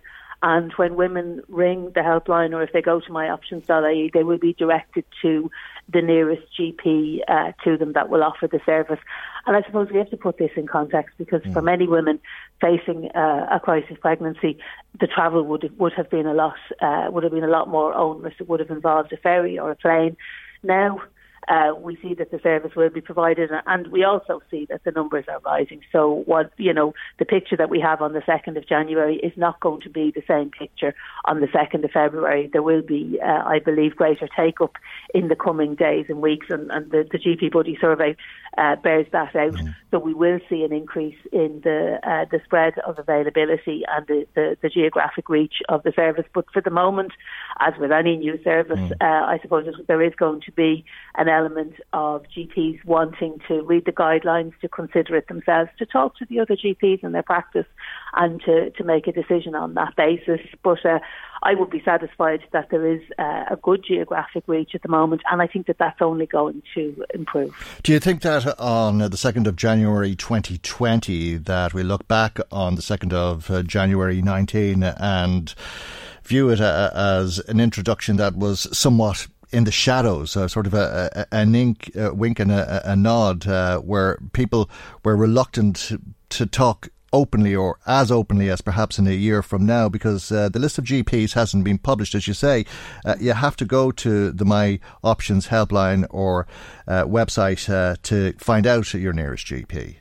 And when women ring the helpline or if they go to myoptions.ie, they will be directed to the nearest GP uh, to them that will offer the service. And I suppose we have to put this in context because mm. for many women facing uh, a crisis pregnancy, the travel would would have been a lot uh, would have been a lot more onerous. It would have involved a ferry or a plane. Now uh, we see that the service will be provided, and we also see that the numbers are rising. So, what you know, the picture that we have on the second of January is not going to be the same picture on the second of February. There will be, uh, I believe, greater take up in the coming days and weeks, and, and the, the GP Buddy survey uh, bears that out. Mm. So, we will see an increase in the uh, the spread of availability and the, the, the, geographic reach of the service. But for the moment, as with any new service, mm. Uh, I suppose there is going to be an element of GPs wanting to read the guidelines, to consider it themselves, to talk to the other GPs in their practice, and to, to make a decision on that basis. But uh, I would be satisfied that there is uh, a good geographic reach at the moment, and I think that that's only going to improve. Do you think that on the 2nd of January 2020, that we look back on the 2nd of uh, January 19 and view it uh, as an introduction that was somewhat in the shadows, uh, sort of a, a, an ink, a wink and a, a nod, uh, where people were reluctant to, talk openly or as openly as perhaps in a year from now because uh, the list of GPs hasn't been published. As you say, uh, you have to go to the My Options helpline or uh, website uh, to find out your nearest GP.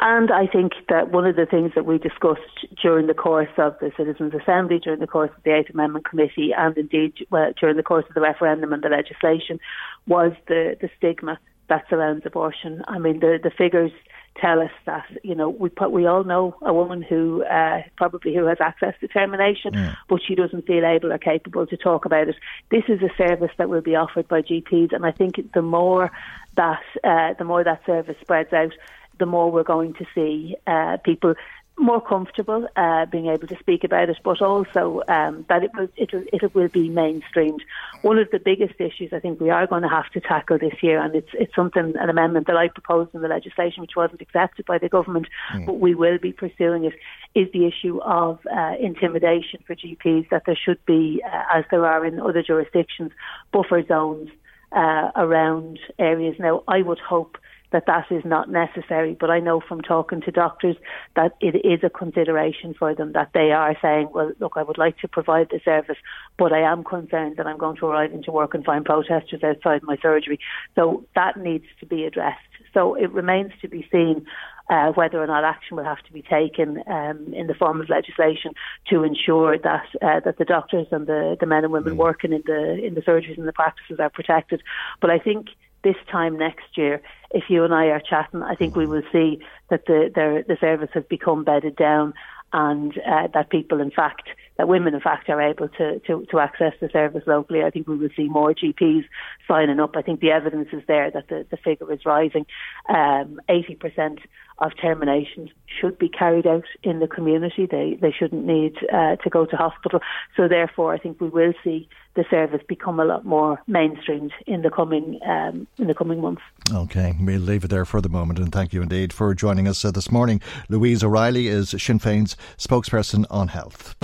And I think that one of the things that we discussed during the course of the Citizens' Assembly, during the course of the Eighth Amendment Committee, and indeed well, during the course of the referendum and the legislation, was the, the stigma that surrounds abortion. I mean, the, the figures tell us that you know we put, we all know a woman who uh, probably who has access to termination, yeah. but she doesn't feel able or capable to talk about it. This is a service that will be offered by GPs, and I think the more that uh, the more that service spreads out, the more we're going to see uh, people more comfortable uh, being able to speak about it, but also um, that it will it will it will be mainstreamed. One of the biggest issues I think we are going to have to tackle this year, and it's it's something an amendment that I proposed in the legislation, which wasn't accepted by the government, mm. but we will be pursuing it. Is the issue of uh, intimidation for GPs that there should be, uh, as there are in other jurisdictions, buffer zones uh, around areas. Now, I would hope that that is not necessary. But I know from talking to doctors that it is a consideration for them that they are saying, well, look, I would like to provide the service, but I am concerned that I'm going to arrive into work and find protesters outside my surgery. So that needs to be addressed. So it remains to be seen uh, whether or not action will have to be taken um, in the form of legislation to ensure that uh, that the doctors and the, the men and women working in the in the surgeries and the practices are protected. But I think this time next year, if you and I are chatting, I think we will see that the the, the service has become bedded down and uh, that people, in fact, that women, in fact, are able to, to, to access the service locally. I think we will see more GPs signing up. I think the evidence is there that the, the figure is rising. Um, 80% of terminations should be carried out in the community. They they shouldn't need uh, to go to hospital. So therefore, I think we will see the service become a lot more mainstreamed in the coming um, in the coming months. Okay, we'll leave it there for the moment, and thank you indeed for joining us uh, this morning. Louise O'Reilly is Sinn Féin's spokesperson on health.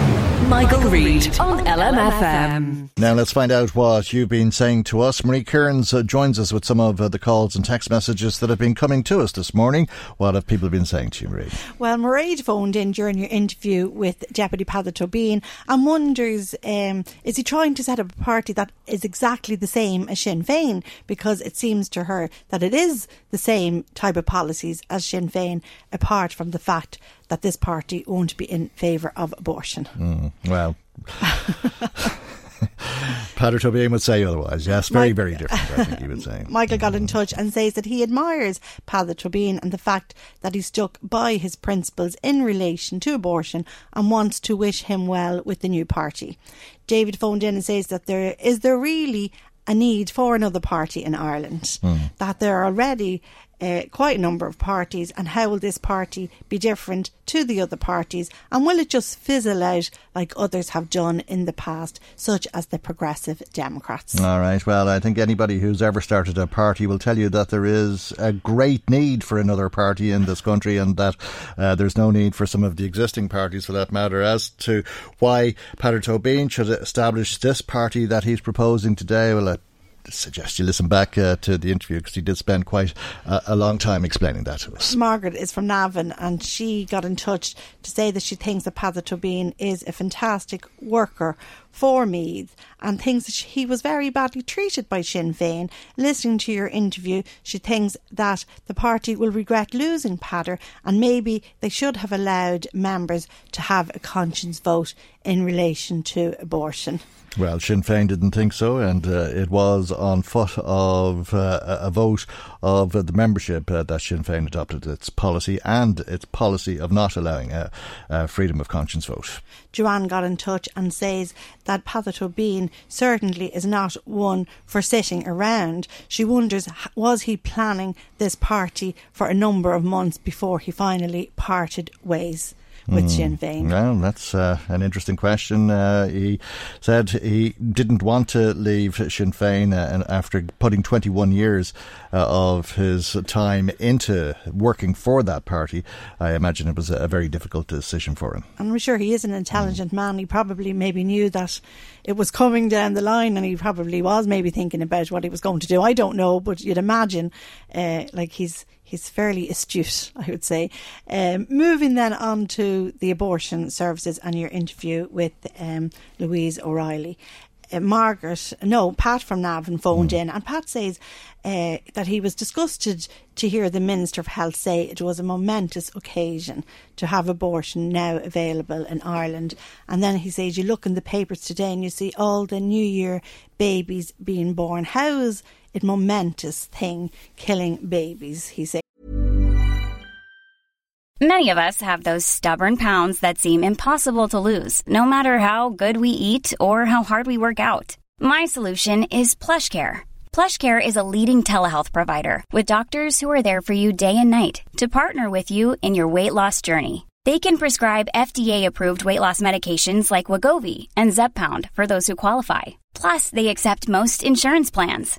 Michael, Reade on LMFM. Now let's find out what you've been saying to us. Marie Kearns uh, joins us with some of uh, the calls and text messages that have been coming to us this morning. What have people been saying to you, Marie? Well, Marie phoned in during your interview with Deputy Peadar Tóibín and wonders um, is he trying to set up a party that is exactly the same as Sinn Féin? Because it seems to her that it is the same type of policies as Sinn Féin, apart from the fact that this party won't be in favour of abortion. Mm, well. Peadar Tóibín would say otherwise. Yes, very, very different, I think he would say. Michael got in touch and says that he admires Peadar Tóibín and the fact that he stuck by his principles in relation to abortion and wants to wish him well with the new party. David phoned in and says that there is there really a need for another party in Ireland. Mm. That there are already uh, quite a number of parties, and how will this party be different to the other parties? And will it just fizzle out like others have done in the past, such as the Progressive Democrats? All right. Well, I think anybody who's ever started a party will tell you that there is a great need for another party in this country, and that uh, there's no need for some of the existing parties for that matter. As to why Peadar Tóibín should establish this party that he's proposing today, well, I suggest you listen back uh, to the interview because he did spend quite a, a, long time explaining that to us. Margaret is from Navan and she got in touch to say that she thinks that Peadar Tóibín is a fantastic worker for Meath and thinks that he was very badly treated by Sinn Féin. Listening to your interview, she thinks that the party will regret losing Peadar and maybe they should have allowed members to have a conscience vote in relation to abortion. Well, Sinn Féin didn't think so, and uh, it was on foot of uh, a vote of uh, the membership uh, that Sinn Féin adopted its policy and its policy of not allowing a, a freedom of conscience vote. Joanne got in touch and says that Peadar Tóibín certainly is not one for sitting around. She wonders, was he planning this party for a number of months before he finally parted ways? With mm. Sinn Féin? Well, that's uh, an interesting question. Uh, he said he didn't want to leave Sinn Féin uh, after putting 21 years uh, of his time into working for that party. I imagine it was a very difficult decision for him. I'm sure he is an intelligent mm. man. He probably maybe knew that it was coming down the line and he probably was maybe thinking about what he was going to do. I don't know, but you'd imagine uh, like he's he's fairly astute, I would say. Um, moving then on to the abortion services and your interview with um, Louise O'Reilly. Uh, Margaret, no, Pat from Navan phoned mm. in, and Pat says uh, that he was disgusted to hear the Minister of Health say it was a momentous occasion to have abortion now available in Ireland. And then he says, You look in the papers today and you see all the New Year babies being born. How is it momentous thing killing babies? He said. Many of us have those stubborn pounds that seem impossible to lose, no matter how good we eat or how hard we work out. My solution is PlushCare. PlushCare is a leading telehealth provider with doctors who are there for you day and night to partner with you in your weight loss journey. They can prescribe FDA-approved weight loss medications like Wegovy and Zepbound for those who qualify. Plus, they accept most insurance plans.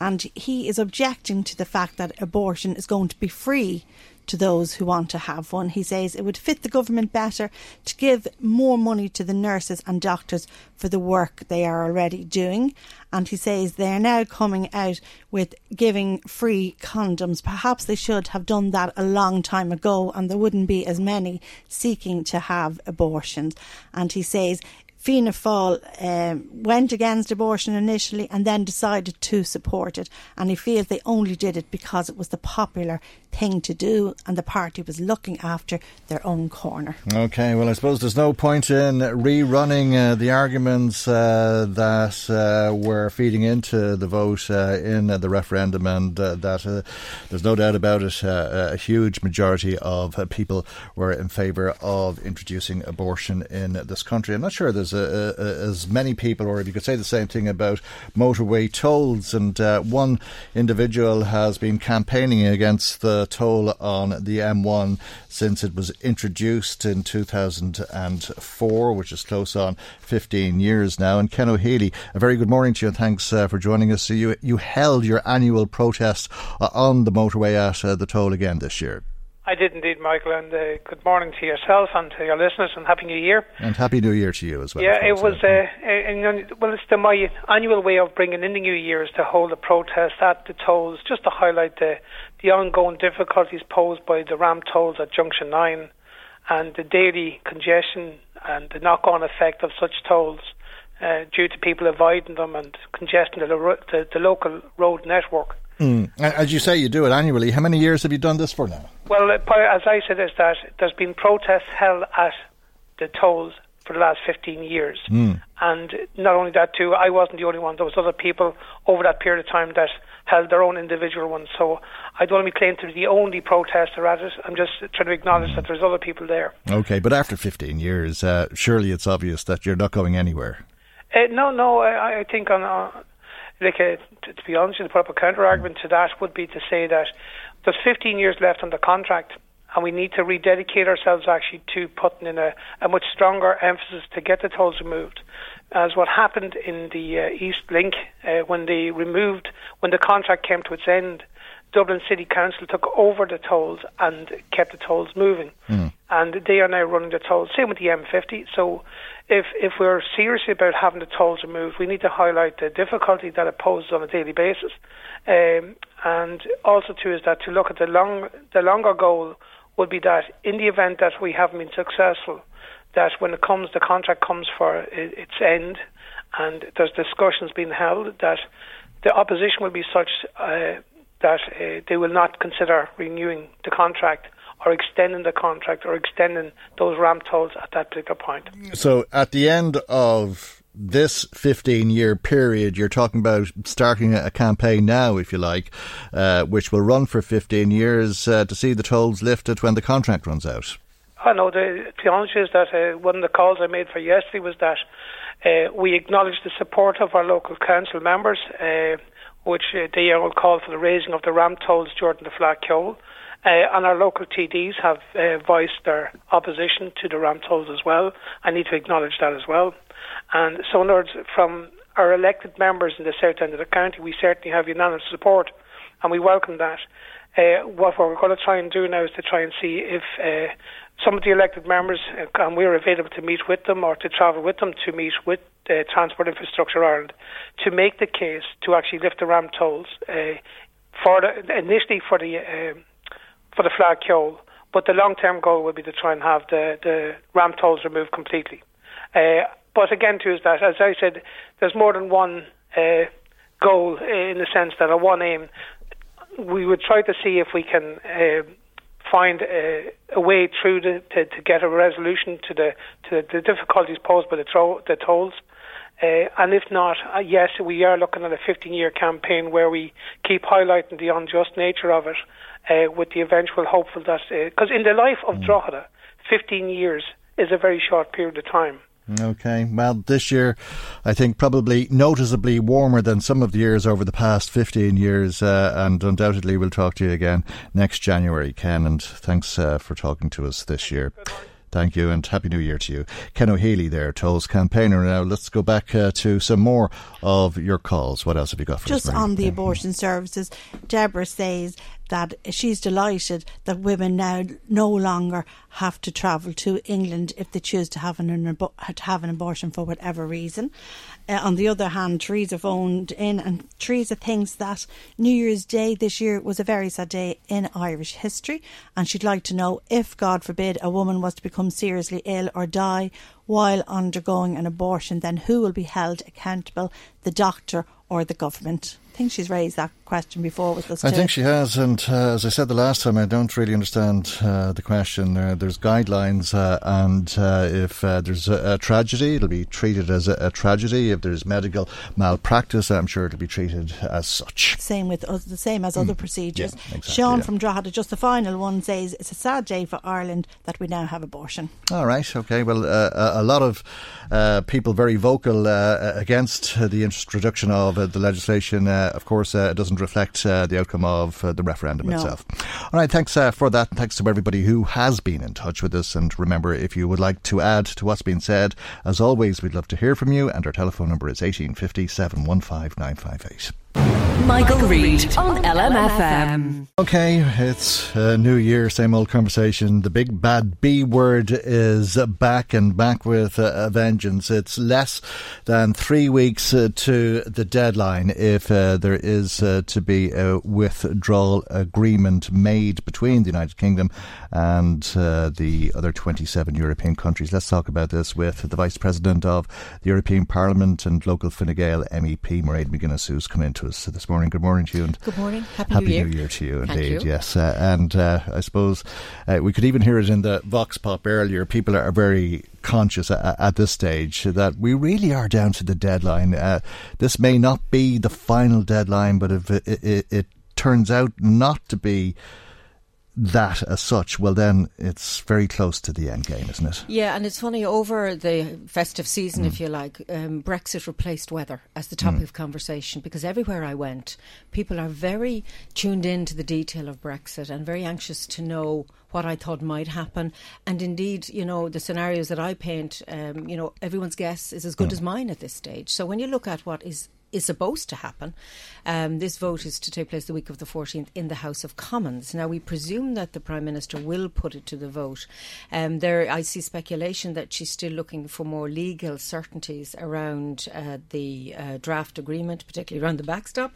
And he is objecting to the fact that abortion is going to be free to those who want to have one. He says it would fit the government better to give more money to the nurses and doctors for the work they are already doing. And he says they are now coming out with giving free condoms. Perhaps they should have done that a long time ago and there wouldn't be as many seeking to have abortions. And he says Fianna Fáil um, went against abortion initially and then decided to support it. And he feels they only did it because it was the popular thing to do and the party was looking after their own corner. Okay, well, I suppose there's no point in rerunning uh, the arguments uh, that uh, were feeding into the vote uh, in the referendum, and uh, that uh, there's no doubt about it, a huge majority of people were in favour of introducing abortion in this country. I'm not sure there's a, a, as many people, or if you could say the same thing about motorway tolls, and one individual has been campaigning against the toll on the M1 since it was introduced in 2004, which is close on 15 years now. And Ken O'Heiligh, a very good morning to you and thanks uh, for joining us. So you, you held your annual protest uh, on the motorway at uh, the toll again this year. I did indeed, Michael, and uh, good morning to yourself and to your listeners, and Happy New Year. And Happy New Year to you as well. Yeah, it was, uh, well, it's the, my annual way of bringing in the New Year is to hold a protest at the tolls just to highlight the, the ongoing difficulties posed by the ramp tolls at Junction 9 and the daily congestion and the knock on effect of such tolls. Uh, due to people avoiding them and congesting the, the, the local road network. Mm. As you say, you do it annually. How many years have you done this for now? Well, as I said, is that there's been protests held at the tolls for the last 15 years. Mm. And not only that, too, I wasn't the only one. There was other people over that period of time that held their own individual ones. So I don't want to claim to be the only protester at it. I'm just trying to acknowledge that there's other people there. Okay, but after 15 years, uh, surely it's obvious that you're not going anywhere. Uh, no, no. I, I think on, uh, like uh, to, to be honest, the proper counter argument to that would be to say that there's 15 years left on the contract, and we need to rededicate ourselves actually to putting in a, a much stronger emphasis to get the tolls removed. As what happened in the uh, East Link uh, when they removed, when the contract came to its end, Dublin City Council took over the tolls and kept the tolls moving. Mm. And they are now running the tolls. Same with the M50. So if if we're serious about having the tolls removed, we need to highlight the difficulty that it poses on a daily basis, um, and also too is that to look at the long the longer goal would be that in the event that we haven't been successful, that when it comes the contract comes for its end, and there's discussions being held that the opposition will be such uh, that uh, they will not consider renewing the contract or extending the contract or extending those ramp tolls at that particular point. So at the end of this 15 year period, you're talking about starting a campaign now, if you like, uh, which will run for 15 years uh, to see the tolls lifted when the contract runs out. I know. The, the honest is that uh, one of the calls I made for yesterday was that uh, we acknowledge the support of our local council members, uh, which uh, they all call for the raising of the ramp tolls during the Fleadh Cheoil. Uh, and our local TDs have uh, voiced their opposition to the ramp tolls as well. I need to acknowledge that as well. And so, in words, from our elected members in the south end of the county, we certainly have unanimous support, and we welcome that. What we're going to try and do now is to try and see if some of the elected members, uh, and we're available to meet with them or to travel with them to meet with uh, Transport Infrastructure Ireland, to make the case to actually lift the ramp tolls uh, for the, initially for the um, for the Fleadh Cheoil, but the long-term goal will be to try and have the, the ramp tolls removed completely. Uh, but again, too, is that, as I said, there's more than one uh, goal in the sense that a one aim. We would try to see if we can uh, find a, a, way through the, to, to, get a resolution to the to the difficulties posed by the, tro- the tolls. Uh, and if not, uh, yes, we are looking at a 15 year campaign where we keep highlighting the unjust nature of it uh, with the eventual hopeful that, because in the life of Drogheda, 15 years is a very short period of time. Okay, well, this year I think probably noticeably warmer than some of the years over the past 15 years, uh, and undoubtedly we'll talk to you again next January, Ken, and thanks uh, for talking to us this year. Thank you and Happy New Year to you. Ken O'Heiligh there, Tolls campaigner. Now let's go back uh, to some more of your calls. What else have you got for us? Just on the abortion services, Deborah says that she's delighted that women now no longer have to travel to England if they choose to have an, to have an abortion for whatever reason. Uh, on the other hand, Teresa phoned in and Teresa thinks that New Year's Day this year was a very sad day in Irish history and she'd like to know if, God forbid, a woman was to become seriously ill or die while undergoing an abortion, then who will be held accountable, the doctor or the government? I think she's raised that question before with us. I too. think she has, and uh, as I said the last time, I don't really understand uh, the question. Uh, there's guidelines, uh, and uh, if uh, there's a, a, tragedy, it'll be treated as a, a, tragedy. If there's medical malpractice, I'm sure it'll be treated as such. Same with the same as other mm. procedures. Yeah, exactly, Sean yeah. from Drogheda, just the final one, says it's a sad day for Ireland that we now have abortion. All right, okay. Well, a lot of people very vocal against the introduction of the legislation. Of course, it doesn't reflect uh, the outcome of uh, the referendum no. itself. All right, thanks uh, for that. Thanks to everybody who has been in touch with us. And remember, if you would like to add to what's been said, as always, we'd love to hear from you. And our telephone number is 1850 715 958. Michael, Reade on LMFM. Okay, it's a new year, same old conversation. The big bad B word is back and back with a vengeance. It's less than three weeks uh, to the deadline if uh, there is uh, to be a withdrawal agreement made between the United Kingdom and uh, the other 27 European countries. Let's talk about this with the Vice President of the European Parliament and local Fine Gael MEP, Mairead McGuinness, who's come in to us this morning. Good morning to you. And Good morning. Happy, happy New Year. New Year to you, Thank indeed. you. Yes, uh, and uh, I suppose uh, we could even hear it in the Vox Pop earlier. People are very conscious at, at this stage that we really are down to the deadline. Uh, this may not be the final deadline, but if it, it, it turns out not to be that as such, well, then it's very close to the end game, isn't it? Yeah, and it's funny, over the festive season, mm. if you like, um, Brexit replaced weather as the topic mm. of conversation because everywhere I went, people are very tuned in to the detail of Brexit and very anxious to know what I thought might happen. And indeed, you know, the scenarios that I paint, um, you know, everyone's guess is as good mm. as mine at this stage. So when you look at what is is supposed to happen. Um, this vote is to take place the week of the 14th in the House of Commons. Now, we presume that the Prime Minister will put it to the vote. Um, there, I see speculation that she's still looking for more legal certainties around uh, the uh, draft agreement, particularly around the backstop.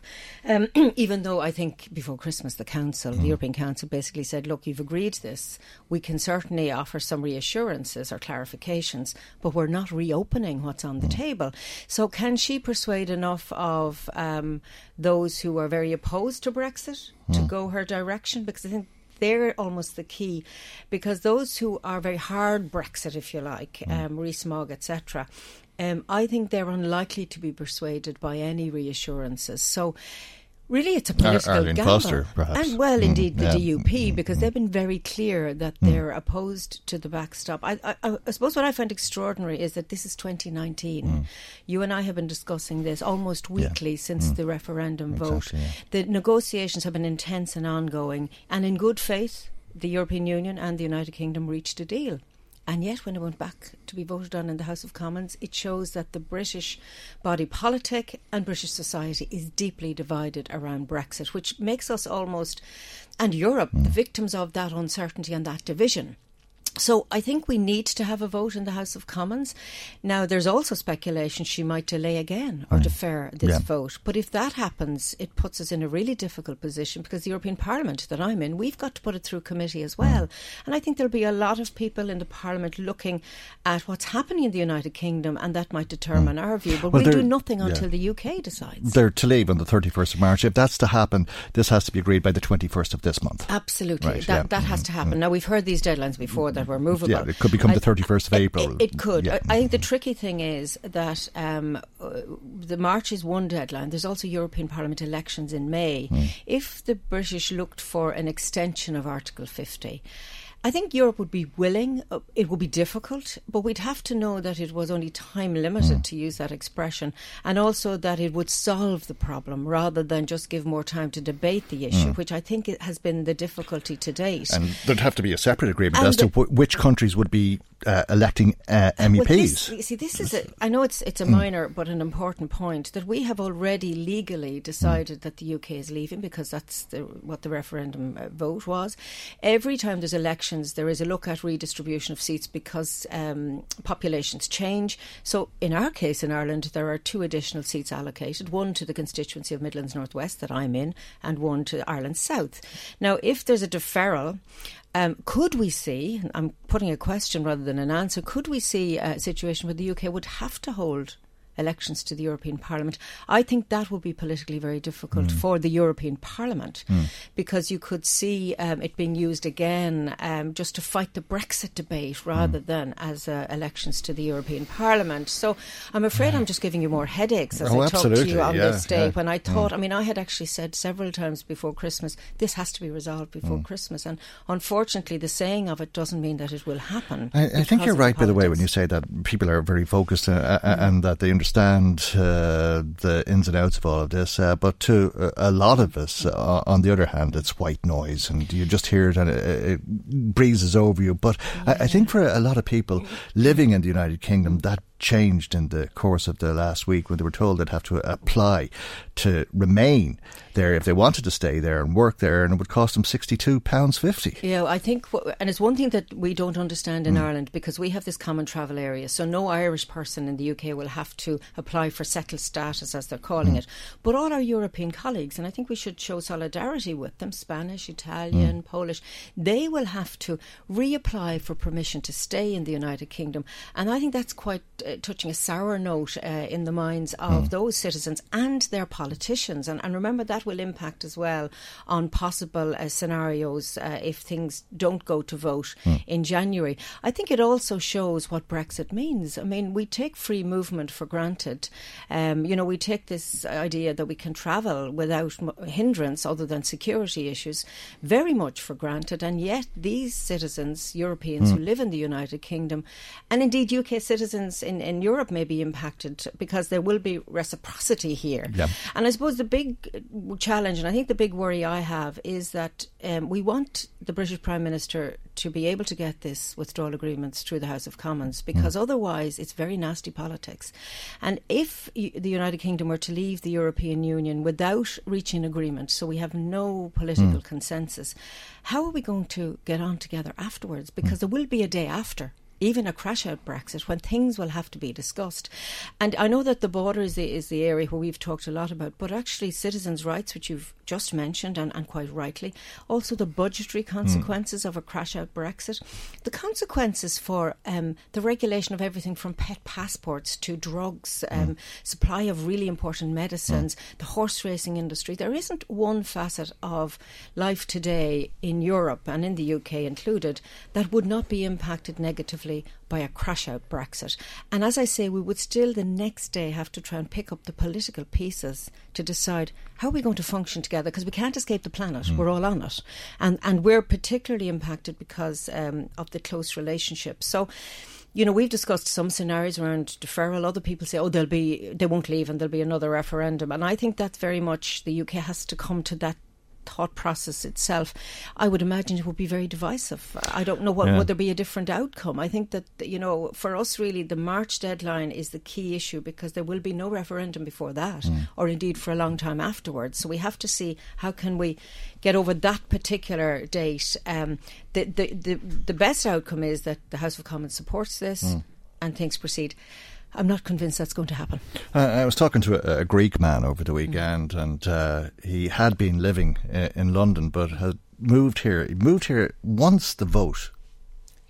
Um, even though I think before Christmas, the Council, mm. the European Council, basically said, look, you've agreed this. We can certainly offer some reassurances or clarifications, but we're not reopening what's on the table. So, can she persuade enough? Of um, those who are very opposed to Brexit mm. to go her direction because I think they're almost the key because those who are very hard Brexit, if you like, mm. um, Rees-Mogg, etc., um, I think they're unlikely to be persuaded by any reassurances. So Really, it's a political Arlene gamble. Foster, perhaps. And, well, Mm, indeed, the yeah. DUP, mm, mm. because they've been very clear that mm. they're opposed to the backstop. I, I, I suppose what I find extraordinary is that this is 2019. You and I have been discussing this almost weekly since the referendum vote. Exactly, yeah. The negotiations have been intense and ongoing, and in good faith, the European Union and the United Kingdom reached a deal. And yet, when it went back to be voted on in the House of Commons, it shows that the British body politic and British society is deeply divided around Brexit, which makes us almost, and Europe, the hmm. victims of that uncertainty and that division. So I think we need to have a vote in the House of Commons. Now, there's also speculation she might delay again or defer this Yeah. vote. But if that happens, it puts us in a really difficult position because the European Parliament that I'm in, we've got to put it through committee as mm. well. And I think there'll be a lot of people in the Parliament looking at what's happening in the United Kingdom and that might determine mm. our view. But Well, we'll do nothing yeah. until the UK decides. They're to leave on the 31st of March. If that's to happen, this has to be agreed by the 21st of this month. Absolutely, Right, that yeah. that has mm-hmm. to happen. Mm. Now we've heard these deadlines before that were movable. Yeah, it could become I- the 31st of April. It, it could. Yeah. I, think the tricky thing is that um, uh, the March is one deadline. There's also European Parliament elections in May. Hmm. If the British looked for an extension of Article 50, I think Europe would be willing. Uh, It would be difficult, but we'd have to know that it was only time limited, Hmm. to use that expression, and also that it would solve the problem rather than just give more time to debate the issue, Mm. which I think it has been the difficulty to date. And there'd have to be a separate agreement And as to the- wh- which countries would be uh, electing uh, Well, MEPs. this, you see, this is a, I know it's it's a Mm. minor but an important point that we have already legally decided that the UK is leaving because that's the, what the referendum uh, vote was. Every time there's elections, there is a look at redistribution of seats because um, populations change. So, in our case in Ireland, there are two additional seats allocated: one to the constituency of Midlands Northwest that I'm in, and one to Ireland South. Now, if there's a deferral. Um, could we see, I'm putting a question rather than an answer, could we see a situation where the UK would have to hold elections to the European Parliament? I think that would be politically very difficult Mm. for the European Parliament Mm. because you could see um, it being used again um, just to fight the Brexit debate rather Mm. than as uh, elections to the European Parliament. So I'm afraid I'm just giving you more headaches as Oh, I talk to you on yeah, this day yeah. when I thought, Mm. I mean, I had actually said several times before Christmas, this has to be resolved before Mm. Christmas. And unfortunately, the saying of it doesn't mean that it will happen. I, I think you're right, by the way, when you say that people are very focused uh, uh, and that they understand uh, the ins and outs of all of this. Uh, but to uh, a lot of us, uh, on the other hand, it's white noise, and you just hear it and it, it breezes over you. But I, I think for a lot of people living in the United Kingdom, that changed in the course of the last week when they were told they'd have to apply to remain there if they wanted to stay there and work there, and it would cost them sixty-two pounds fifty. Yeah, I think, and it's one thing that we don't understand in Mm. Ireland because we have this common travel area. So no Irish person in the UK will have to apply for settled status, as they're calling Mm. it. But all our European colleagues, and I think we should show solidarity with them Spanish, Italian, Polish they will have to reapply for permission to stay in the United Kingdom. And I think that's quite uh, touching a sour note uh, in the minds of those citizens and their politicians. And, and remember, that will impact as well on possible uh, scenarios uh, if things don't go to vote in January. I think it also shows what Brexit means. I mean, we take free movement for granted. Um, you know, we take this idea that we can travel without hindrance other than security issues very much for granted. And yet, these citizens, Europeans who Mm. live in the United Kingdom, and indeed UK citizens in, in Europe may be impacted because there will be reciprocity here. Yeah. And I suppose the big challenge, and I think the big worry I have, is that um, we want the British Prime Minister to be able to get this withdrawal agreements through the House of Commons because otherwise it's very nasty politics. And if the United Kingdom were to leave the European Union without reaching agreement, so we have no political Mm. consensus, how are we going to get on together afterwards? Because there will be a day after. Even a crash out Brexit, when things will have to be discussed. And I know that the border is the, is the area where we've talked a lot about, but actually, citizens' rights, which you've just mentioned, and, and quite rightly, also the budgetary consequences of a crash out Brexit, the consequences for um, the regulation of everything from pet passports to drugs, um, supply of really important medicines, the horse racing industry. There isn't one facet of life today in Europe and in the UK included that would not be impacted negatively by a crash out Brexit. And as I say, we would still the next day have to try and pick up the political pieces to decide how are we going to function together because we can't escape the planet. We're all on it. And, and we're particularly impacted because um, of the close relationship. So, you know, we've discussed some scenarios around deferral. Other people say, oh, they'll be, they won't leave and there'll be another referendum. And I think that's very much the UK has to come to that thought process itself, I would imagine it would be very divisive. I don't know what Yeah. would there be a different outcome. I think that you know, for us, really, the March deadline is the key issue because there will be no referendum before that, Mm. or indeed for a long time afterwards. So we have to see how can we get over that particular date. Um, the, the the the best outcome is that the House of Commons supports this Mm. and things proceed. I'm not convinced that's going to happen. Uh, I was talking to a, a Greek man over the weekend, and uh, he had been living uh, in London, but had moved here. He moved here once the vote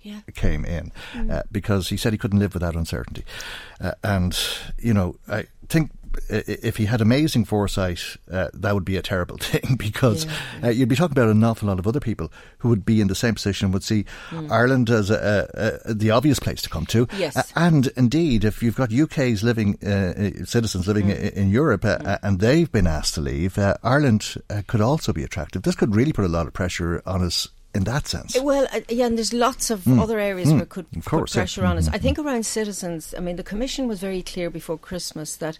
Yeah. came in, uh, because he said he couldn't live without uncertainty. Uh, and you know, I think if he had amazing foresight, uh, that would be a terrible thing because yeah, yeah. Uh, you'd be talking about an awful lot of other people who would be in the same position and would see mm. Ireland as a, a, a, the obvious place to come to. Yes. Uh, and indeed, if you've got UK's living uh, citizens living mm. in Europe mm. and they've been asked to leave, Ireland could also be attractive. This could really put a lot of pressure on us in that sense. Well, uh, yeah, and there's lots of mm. other areas mm. where it could course, put pressure yeah. on us. Mm-hmm. I think around citizens, I mean, the Commission was very clear before Christmas that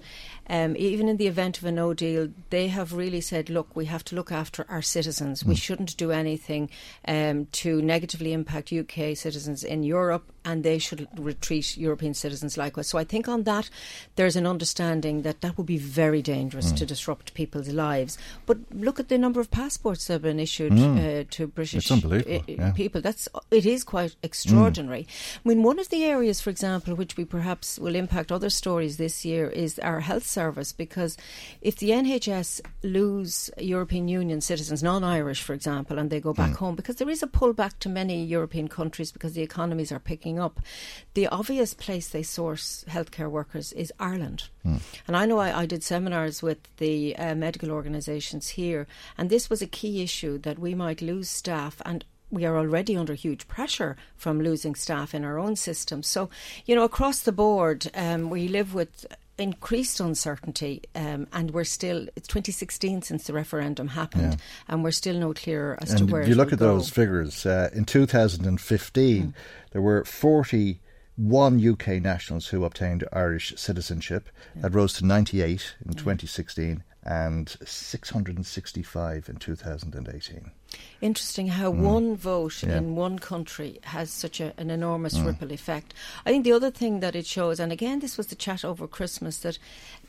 um, even in the event of a no deal, they have really said, look, we have to look after our citizens. Mm. We shouldn't do anything um, to negatively impact UK citizens in Europe, and they should retreat European citizens likewise. So I think on that, there's an understanding that that would be very dangerous mm. to disrupt people's lives. But look at the number of passports that have been issued mm. uh, to British yeah. people. That's it is quite extraordinary. Mm. I mean, one of the areas, for example, which we perhaps will impact other stories this year is our health service because if the NHS lose European Union citizens, non-Irish, for example, and they go back mm. home, because there is a pullback to many European countries because the economies are picking up, the obvious place they source healthcare workers is Ireland. Mm. And I know I, I, did seminars with the uh, medical organisations here, and this was a key issue that we might lose staff and we are already under huge pressure from losing staff in our own system. So, you know, across the board, um, we live with increased uncertainty, um, and we're still. It's 2016 since the referendum happened, yeah. and we're still no clearer as and to where. If you look at go. those figures, uh, in 2015, mm. there were 40 one UK nationals who obtained Irish citizenship. Yeah. That rose to 98 in yeah. 2016 and 665 in 2018. Interesting how mm. one vote yeah. in one country has such a, an enormous mm. ripple effect. I think the other thing that it shows, and again, this was the chat over Christmas, that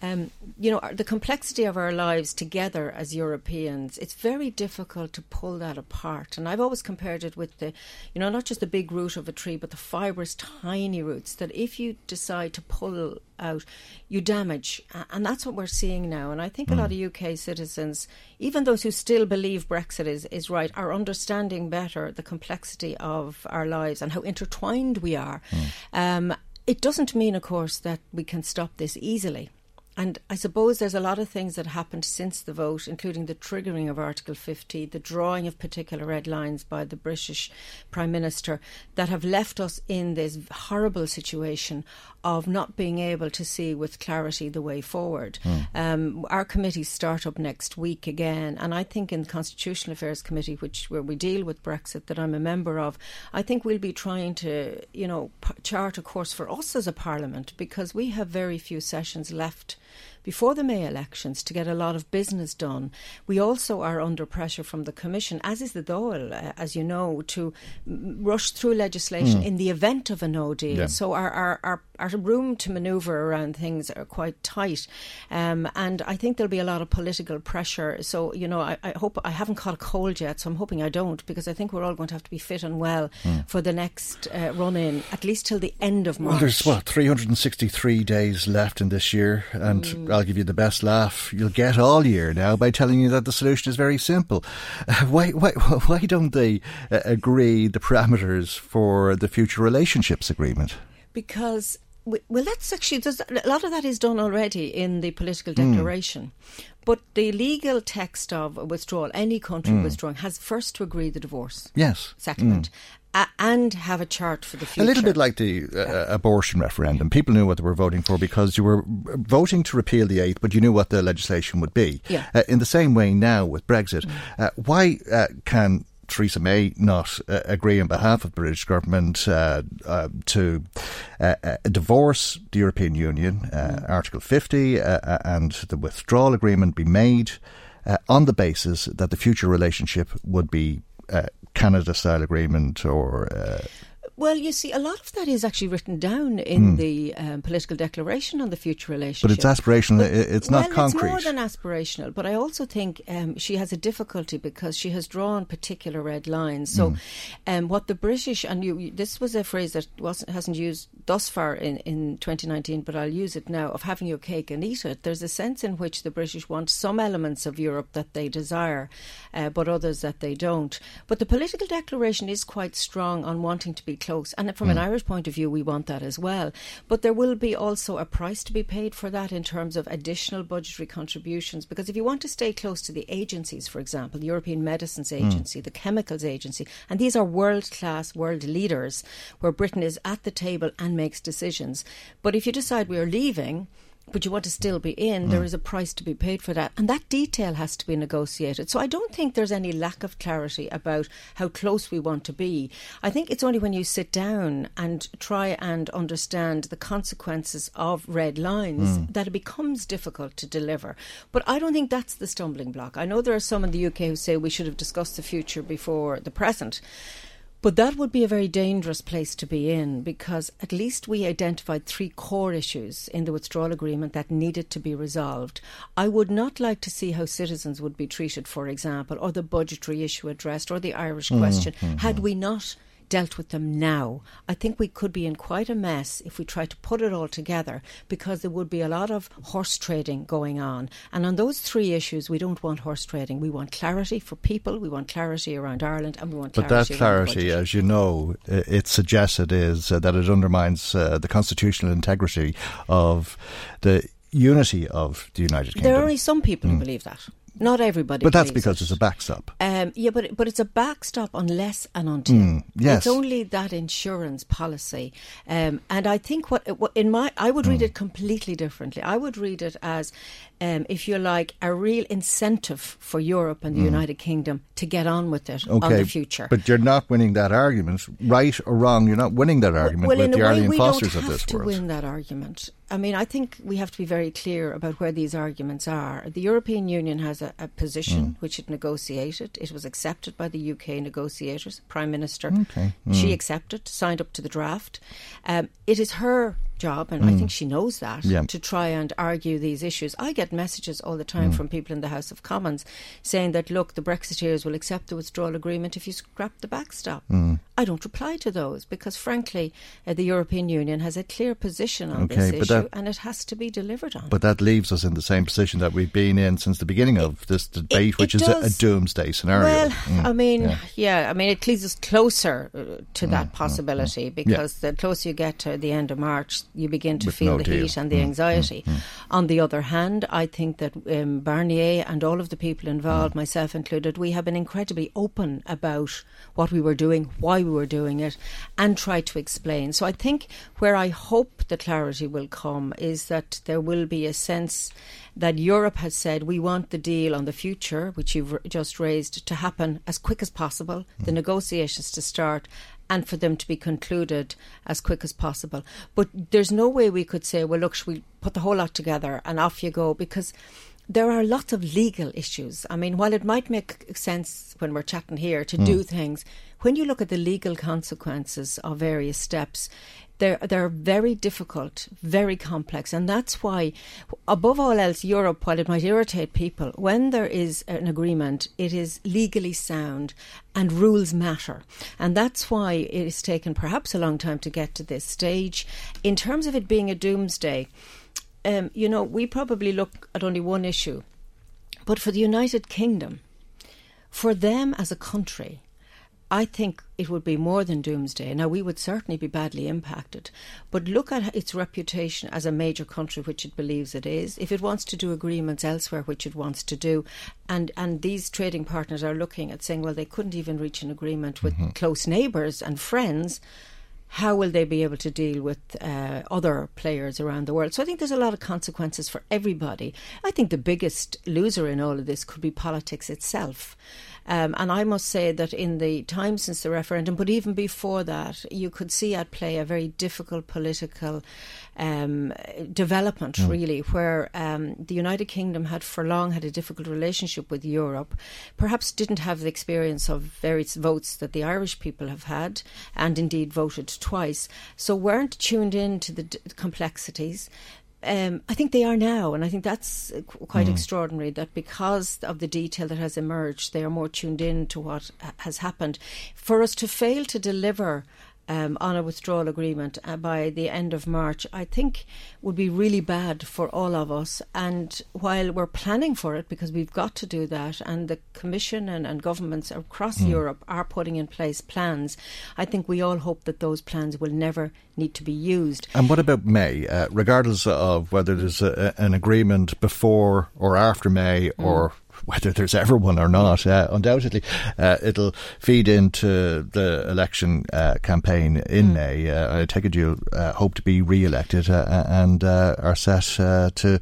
um, you know the complexity of our lives together as Europeans. It's very difficult to pull that apart, and I've always compared it with the, you know, not just the big root of a tree, but the fibrous, tiny roots. That if you decide to pull out, you damage, and that's what we're seeing now. And I think mm. a lot of UK citizens, even those who still believe Brexit is is right, are understanding better the complexity of our lives and how intertwined we are. Mm. Um, it doesn't mean, of course, that we can stop this easily. And I suppose there's a lot of things that happened since the vote, including the triggering of Article 50, the drawing of particular red lines by the British Prime Minister, that have left us in this horrible situation of not being able to see with clarity the way forward. Mm. Um, our committees start up next week again, and I think in the Constitutional Affairs Committee, which where we deal with Brexit, that I'm a member of, I think we'll be trying to, you know, p- chart a course for us as a Parliament because we have very few sessions left before the May elections to get a lot of business done. We also are under pressure from the Commission, as is the Dáil, uh, as you know, to m- rush through legislation mm. in the event of a no deal. Yeah. So our, our, our, our, room to manoeuvre around things are quite tight. Um, and I think there'll be a lot of political pressure. So, you know, I, I, hope I haven't caught a cold yet, so I'm hoping I don't, because I think we're all going to have to be fit and well mm. for the next uh, run in, at least till the end of March. Well, there's what, 363 days left in this year, and mm. I'll give you the best laugh you'll get all year now by telling you that the solution is very simple. Why, why, why don't they uh, agree the parameters for the future relationships agreement? Because well, that's actually a lot of that is done already in the political hmm. declaration. Mm. But the legal text of withdrawal, any country mm. withdrawing, has first to agree the divorce. Yes. Settlement. Mm uh, and have a chart for the future. A little bit like the uh, uh, abortion referendum. People knew what they were voting for because you were voting to repeal the eighth, but you knew what the legislation would be. Yeah. Uh, in the same way now with Brexit, mm. why uh, can Theresa May not uh, agree on behalf of the British government uh, uh, to divorce the European Union, mm. Article 50, and the withdrawal agreement be made on the basis that the future relationship would be Canada style agreement or. Uh, well, you see, a lot of that is actually written down in mm. the um, political declaration on the future relationship. But it's aspirational. But, it's not well, concrete. It's more than aspirational. But I also think um, she has a difficulty because she has drawn particular red lines. So, mm. um, what the British and you, this was a phrase that wasn't hasn't used thus far in, in 2019, but I'll use it now of having your cake and eat it. There's a sense in which the British want some elements of Europe that they desire, uh, but others that they don't. But the political declaration is quite strong on wanting to be close. And from an hmm. Irish point of view, we want that as well. But there will be also a price to be paid for that in terms of additional budgetary contributions. Because if you want to stay close to the agencies, for example, the European Medicines hmm. Agency, the Chemicals Agency, and these are world class, world leaders, where Britain is at the table and makes decisions. But if you decide we are leaving, but you want to still be in, there is a price to be paid for that. And that detail has to be negotiated. So I don't think there's any lack of clarity about how close we want to be. I think it's only when you sit down and try and understand the consequences of red lines Mm. that it becomes difficult to deliver. But I don't think that's the stumbling block. I know there are some in the UK who say we should have discussed the future before the present. But that would be a very dangerous place to be in because at least we identified three core issues in the withdrawal agreement that needed to be resolved. I would not like to see how citizens would be treated, for example, or the budgetary issue addressed, or the Irish Mm, question, mhm. had we not dealt with them now. I think we could be in quite a mess if we tried to put it all together because there would be a lot of horse trading going on. And on those three issues, we don't want horse trading. We want clarity for people, we want clarity around Ireland, and we want But that clarity, as you know, it suggests is uh, that it undermines uh, the constitutional integrity of the unity of the United Kingdom. There are only some people who Mm. believe that. Not everybody. But that's because it. it's a backstop. Um, yeah, but but it's a backstop unless and until. Mm, yes. It's only that insurance policy, um, and I think what, what in my I would Mm. read it completely differently. I would read it as, um, if you like, a real incentive for Europe and the Mm. United Kingdom to get on with it on the future. but you're not winning that argument, right or wrong. You're not winning that argument well, with the a way, Arlene we Fosters don't of have to win that argument. I mean, I think we have to be very clear about where these arguments are. The European Union has a, a position Mm. which it negotiated. It was accepted by the UK negotiators, Prime Minister. Okay. She Mm. accepted, signed up to the draft. Um, it is her job, and I Mm. think she knows that, Yeah. to try and argue these issues. I get messages all the time Mm. from people in the House of Commons saying that, look, the Brexiteers will accept the withdrawal agreement if you scrap the backstop. Mm. I don't reply to those because, frankly, uh, the European Union has a clear position on Okay, this issue that- and it has to be delivered on. But that leaves us in the same position that we've been in since the beginning of this debate, which it is a, a doomsday scenario. Well, Mm, I mean, yeah. yeah. I mean, it leads us closer uh, to that possibility mm. because the closer you get to the end of March, you begin to With feel no the deal. heat and the Mm, anxiety. On the other hand, I think that um, Barnier and all of the people involved, myself included, we have been incredibly open about what we were doing, why we were doing it, and try to explain. So I think where I hope the clarity will come is that there will be a sense that Europe has said we want the deal on the future, which you've just raised, to happen as quick as possible, the negotiations to start, and for them to be concluded as quick as possible. But there's no way we could say, well, look, we put the whole lot together and off you go, because there are lots of legal issues. I mean, while it might make sense when we're chatting here to Mm. do things, when you look at the legal consequences of various steps, they're they're very difficult, very complex, and that's why, above all else, Europe, while it might irritate people, when there is an agreement, it is legally sound and rules matter, and that's why it has taken perhaps a long time to get to this stage. In terms of it being a doomsday, um, you know, we probably look at only one issue, but for the United Kingdom, for them as a country, I think it would be more than doomsday. Now, we would certainly be badly impacted, but look at its reputation as a major country, which it believes it is. If it wants to do agreements elsewhere, which it wants to do, and, and these trading partners are looking at saying, well, they couldn't even reach an agreement with close neighbours and friends. How will they be able to deal with uh, other players around the world? So I think there's a lot of consequences for everybody. I think the biggest loser in all of this could be politics itself. Um, and I must say that in the time since the referendum, but even before that, you could see at play a very difficult political um, development, Mm. really, where um, the United Kingdom had for long had a difficult relationship with Europe, perhaps didn't have the experience of various votes that the Irish people have had, and indeed voted twice, so weren't tuned in to the d- complexities. Um, I think they are now, and I think that's uh, quite Mm. extraordinary that because of the detail that has emerged, they are more tuned in to what ha- has happened. For us to fail to deliver um, on a withdrawal agreement uh, by the end of March, I think would be really bad for all of us. And while we're planning for it, because we've got to do that, and the Commission and, and governments across mm. Europe are putting in place plans, I think we all hope that those plans will never need to be used. And what about May? Uh, regardless of whether there's a, an agreement before or after May mm. or whether there's ever one or not, uh, undoubtedly uh, it'll feed into the election uh, campaign in mm. May. Uh, I take it you uh, hope to be re-elected uh, and are set to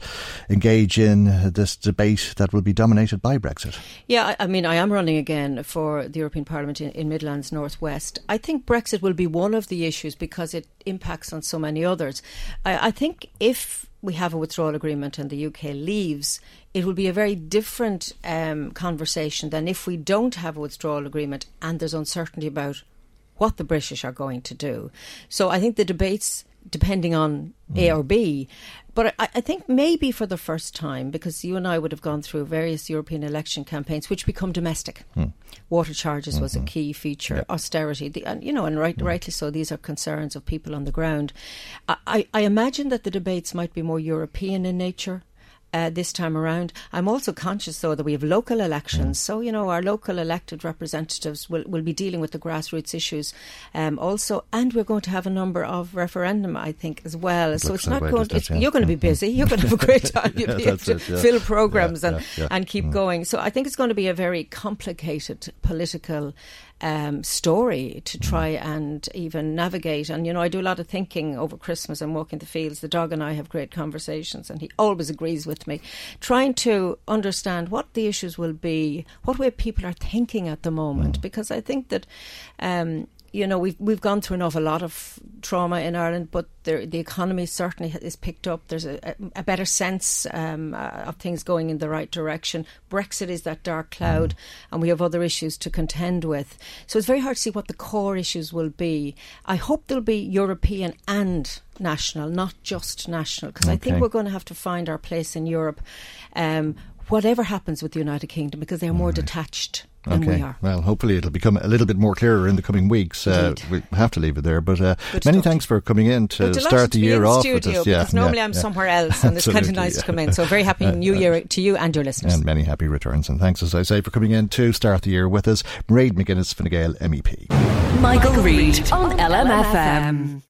engage in this debate that will be dominated by Brexit. Yeah, I, I mean, I am running again for the European Parliament in, in Midlands Northwest. I think Brexit will be one of the issues because it impacts on so many others. I, I think if we have a withdrawal agreement and the UK leaves, it will be a very different um, conversation than if we don't have a withdrawal agreement and there's uncertainty about what the British are going to do. So I think the debates, depending on mm. A or B, but I, I, think maybe for the first time, because you and I would have gone through various European election campaigns, which become domestic. Mm. Water charges mm-hmm. was a mm-hmm. key feature, yep. austerity, the, and you know, and right, mm. rightly so. These are concerns of people on the ground. I, I imagine that the debates might be more European in nature uh, this time around. I'm also conscious, though, that we have local elections. Mm. So, you know, our local elected representatives will, will be dealing with the grassroots issues um, also. And we're going to have a number of referendum, I think, as well. so it's not going it's, You're going to be busy. You're going to have a great time. You'll be able to it, yeah. fill programs yeah, and, and keep mm. going. So I think it's going to be a very complicated political um, story to try and even navigate. And, you know, I do a lot of thinking over Christmas and walking the fields. The dog and I have great conversations, and he always agrees with me. Trying to understand what the issues will be, what way people are thinking at the moment, because I think that. Um, you know, we've we've gone through an awful lot of trauma in Ireland, but the the economy certainly is picked up. There's a, a better sense um, uh, of things going in the right direction. Brexit is that dark cloud, and we have other issues to contend with. So it's very hard to see what the core issues will be. I hope they'll be European and national, not just national, because okay. I think we're going to have to find our place in Europe. Um, whatever happens with the United Kingdom, because they are more right. detached Okay. We well, hopefully it'll become a little bit more clearer in the coming weeks. Uh, we have to leave it there. But uh, many thanks for coming in to start the year off with us. Yeah, normally yeah, I'm yeah. somewhere else, and it's kind of nice yeah. to come in. So very happy New Year to you and your listeners. And many happy returns. And thanks, as I say, for coming in to start the year with us. Mairead McGuinness, Fine Gael MEP. Michael, Michael Reade on LMFM.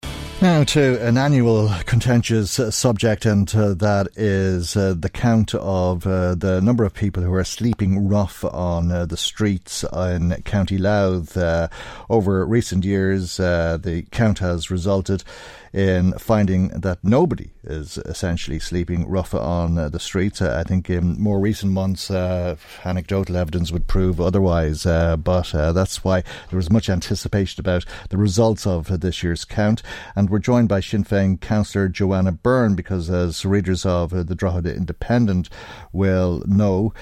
Now to an annual contentious uh, subject, and uh, that is uh, the count of uh, the number of people who are sleeping rough on uh, the streets in County Louth. Uh, over recent years, the count has resulted in finding that nobody is essentially sleeping rough on uh, the streets. Uh, I think in more recent months, uh, anecdotal evidence would prove otherwise, uh, but uh, that's why there was much anticipation about the results of this year's count. And we're joined by Sinn Féin councillor Joanna Byrne, because as readers of the Drogheda Independent will know,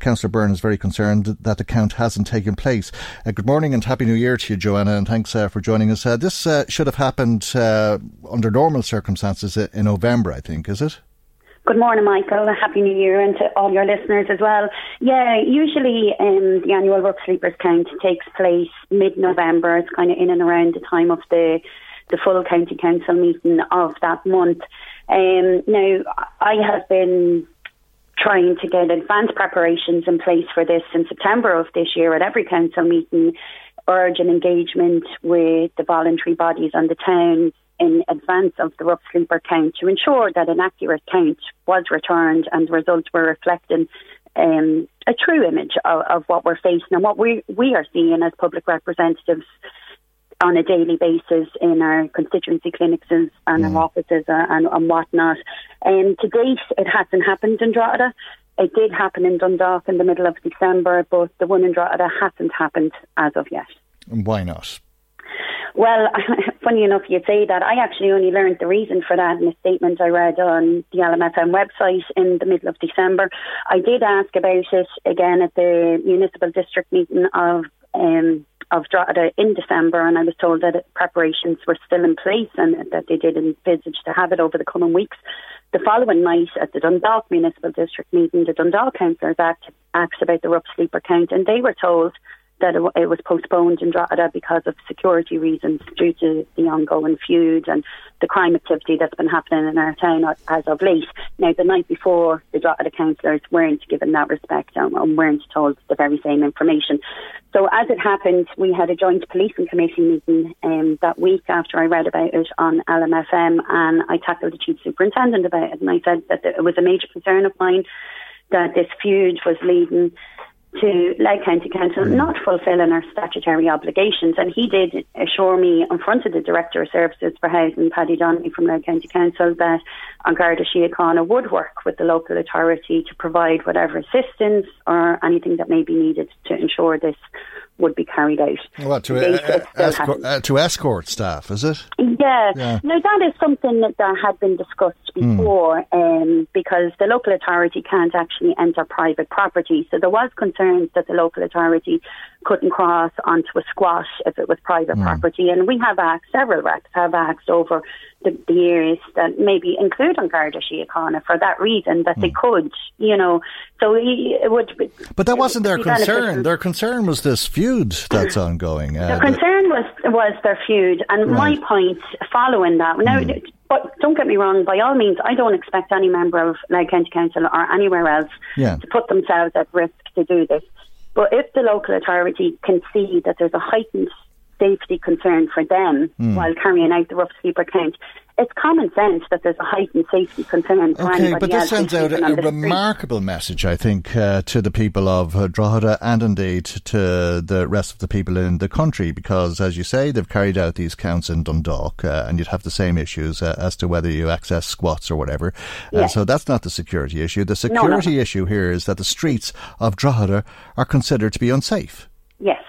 Councillor Byrne is very concerned that the count hasn't taken place. good morning and Happy New Year to you, Joanna, and thanks for joining us. this should have happened under normal circumstances in November, I think, is it? Good morning, Michael. Happy New Year, and to all your listeners as well. Yeah, usually um, the annual Rough Sleepers count takes place mid-November. It's kind of in and around the time of the the full county council meeting of that month. Um, now, I have been trying to get advanced preparations in place for this in September of this year at every council meeting, urge an engagement with the voluntary bodies and the towns in advance of the rough sleeper count to ensure that an accurate count was returned and the results were reflecting um, a true image of, of, what we're facing and what we we are seeing as public representatives on a daily basis in our constituency clinics and, mm. our offices and, and whatnot. And to date, it hasn't happened in Drogheda. It did happen in Dundalk in the middle of December, but the one in Drogheda hasn't happened as of yet. Why not? Well, funny enough, you say that. I actually only learned the reason for that in a statement I read on the LMFM website in the middle of December. I did ask about it again at the municipal district meeting of um, of Drogheda in December, and I was told that preparations were still in place and that they did envisage to have it over the coming weeks. The following night at the Dundalk Municipal District meeting, the Dundalk councillors asked about the rough sleeper count, and they were told that it, was postponed in Drogheda because of security reasons due to the ongoing feud and the crime activity that's been happening in our town as of late. Now, the night before, the Drogheda councillors weren't given that respect and, and weren't told the very same information. So, as it happened, we had a joint policing committee meeting um, that week after I read about it on LMFM, and I tackled the chief superintendent about it, and I said that it was a major concern of mine that this feud was leading to Louth County Council mm. not fulfilling our statutory obligations. And he did assure me in front of the Director of Services for Housing, Paddy Donnelly from Louth County Council, that An Garda Síochána would work with the local authority to provide whatever assistance or anything that may be needed to ensure this would be carried out. Well, to, uh, escort, uh, to escort staff, is it? Yeah. yeah. Now, that is something that, that had been discussed Hmm. before mm. um, because the local authority can't actually enter private property. So there was concerns that the local authority couldn't cross onto a squash if it was private mm. property. And we have asked, several reps have asked over the, the years that maybe include An Garda Síochána for that reason, that they could, you know. So it would be. Hmm. But that wasn't their concern. Their concern was this feud that's ongoing. The Uh, concern was was their feud, and Right. my point following that. Now, but don't get me wrong. By all means, I don't expect any member of Louth County Council or anywhere else Yeah. to put themselves at risk to do this. But if the local authority can see that there's a heightened safety concern for them Hmm. while carrying out the rough sleeper count, it's common sense that there's a heightened safety concern for Okay, anybody but this sends out a, a the street. remarkable message, I think, uh, to the people of Drogheda and indeed to the rest of the people in the country, because, as you say, they've carried out these counts in Dundalk, uh, and you'd have the same issues uh, as to whether you access squats or whatever. Uh, Yes. so that's not the security issue. The No, no. security issue here is that the streets of Drogheda are considered to be unsafe. Yes.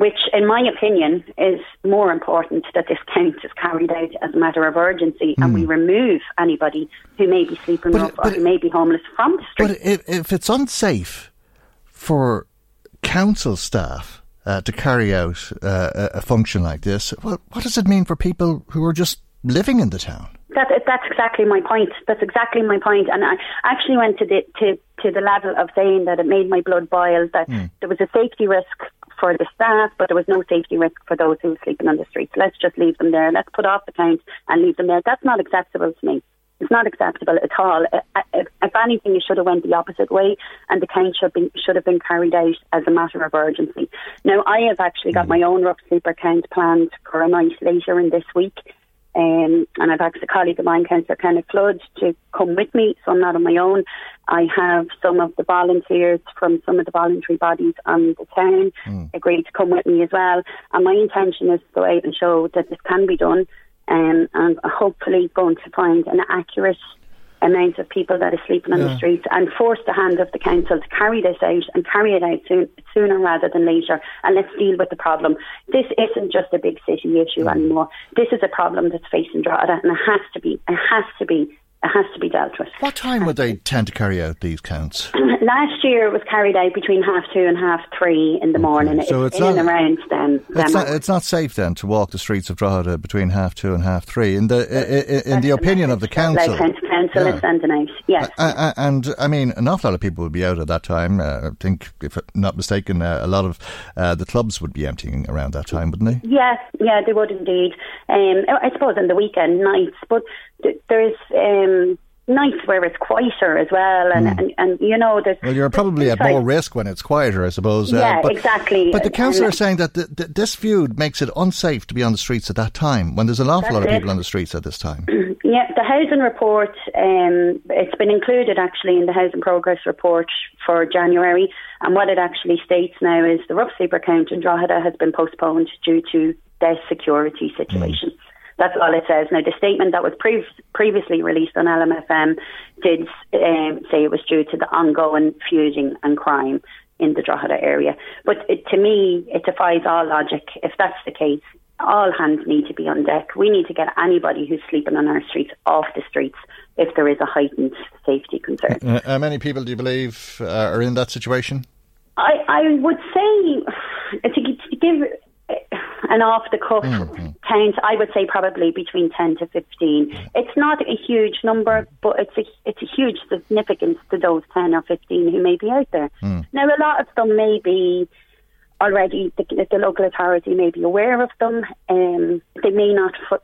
Which, in my opinion, is more important that this count is carried out as a matter of urgency and we remove anybody who may be sleeping rough or who may be homeless from the street. But if, if it's unsafe for council staff uh, to carry out uh, a, function like this, well, what does it mean for people who are just living in the town? That, that's exactly my point. That's exactly my point. And I actually went to the to, to the level of saying that it made my blood boil that there was a safety risk for the staff, but there was no safety risk for those who were sleeping on the streets. Let's just leave them there. Let's put off the count and leave them there. That's not acceptable to me. It's not acceptable at all. If, if anything, it should have went the opposite way, and the count should, be, should have been carried out as a matter of urgency. Now, I have actually got mm-hmm. my own rough sleeper count planned for a night later in this week. Um, and I've asked a colleague of mine, Councillor Kenneth Flood, to come with me, so I'm not on my own. I have some of the volunteers from some of the voluntary bodies on the town agreed to come with me as well. And my intention is to go out and show that this can be done, um, and hopefully going to find an accurate amount of people that are sleeping on the Yeah. streets and force the hand of the council to carry this out and carry it out soon, sooner rather than later. And let's deal with the problem. This isn't just a big city issue mm. anymore. This is a problem that's facing Drogheda, and it has to be. It has to be. It has to be dealt with. What time would they tend to carry out these counts? Last year it was carried out between half two and half three in the morning. So it's in and not- around then. It's not, it's not safe then to walk the streets of Drogheda between half two and half three. In the i- i- in the opinion of the council, Council Yeah. sending out. Yes. Uh, and I mean, an awful lot of people would be out at that time. Uh, I think, if I'm not mistaken, uh, a lot of uh, the clubs would be emptying around that time, wouldn't they? Yes, yeah, they would indeed. Um, I suppose on the weekend nights, but th- there's um, nights where it's quieter as well, and, hmm. and, and you know, there's. Well, you're probably at more risk when it's quieter, I suppose. Uh, yeah, but, exactly. But the council are saying that th th this feud makes it unsafe to be on the streets at that time when there's an awful lot of it. people on the streets at this time. Yeah, the housing report, um, it's been included actually in the housing progress report for January. And what it actually states now is the rough sleeper count in Drogheda has been postponed due to the security hmm. situation. That's all it says. Now, the statement that was pre- previously released on LMFM did um, say it was due to the ongoing feuding and crime in the Drogheda area. But it, to me, it defies all logic. If that's the case, all hands need to be on deck. We need to get anybody who's sleeping on our streets off the streets if there is a heightened safety concern. Uh, how many people do you believe uh, are in that situation? I, I would say to, to give an off the cuff count, I would say probably between ten to fifteen. It's not a huge number, but it's a it's a huge significance to those ten or fifteen who may be out there. Now, a lot of them may be already the, the local authority may be aware of them. Um, they may not f-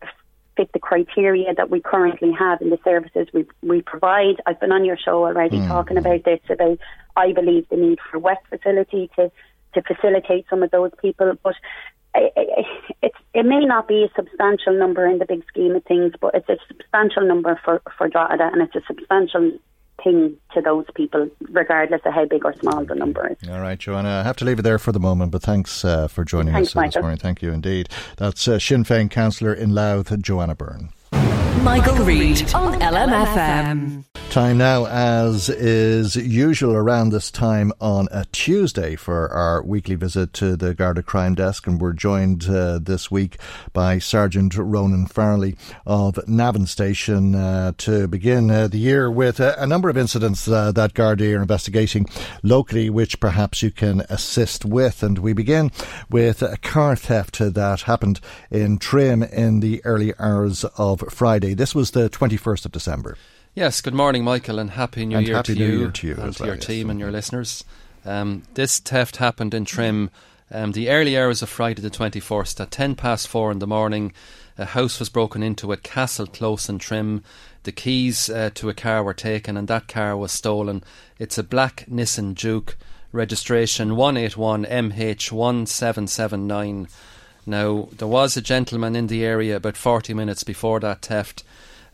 fit the criteria that we currently have in the services we, we provide. I've been on your show already mm. talking about this, about I believe the need for a wet facility to, to facilitate some of those people. But it, it, it may not be a substantial number in the big scheme of things, but it's a substantial number for, for Drogheda and it's a substantial thing to those people, regardless of how big or small the number is. All right, Joanna, I have to leave it there for the moment, but thanks uh, for joining thanks, us Michael. this morning. Thank you indeed. That's uh, Sinn Féin councillor in Louth, Joanna Byrne. Michael, Reade on LMFM. Time now, as is usual around this time on a Tuesday, for our weekly visit to the Garda Crime Desk, and we're joined uh, this week by Sergeant Ronan Farley of Navan Station uh, to begin uh, the year with a, a, number of incidents uh, that Garda are investigating locally, which perhaps you can assist with. And we begin with a car theft that happened in Trim in the early hours of Friday. This was the 21st of December. Yes, good morning, Michael, and Happy New, and year, happy to New you Year to you and as to well, your yes. team and your listeners. Um, this theft happened in Trim um, the early hours of Friday the 21st at 10 past 4 in the morning. A house was broken into at Castle Close in Trim. The keys uh, to a car were taken and that car was stolen. It's a black Nissan Juke, registration 181MH1779. Now, there was a gentleman in the area about 40 minutes before that theft.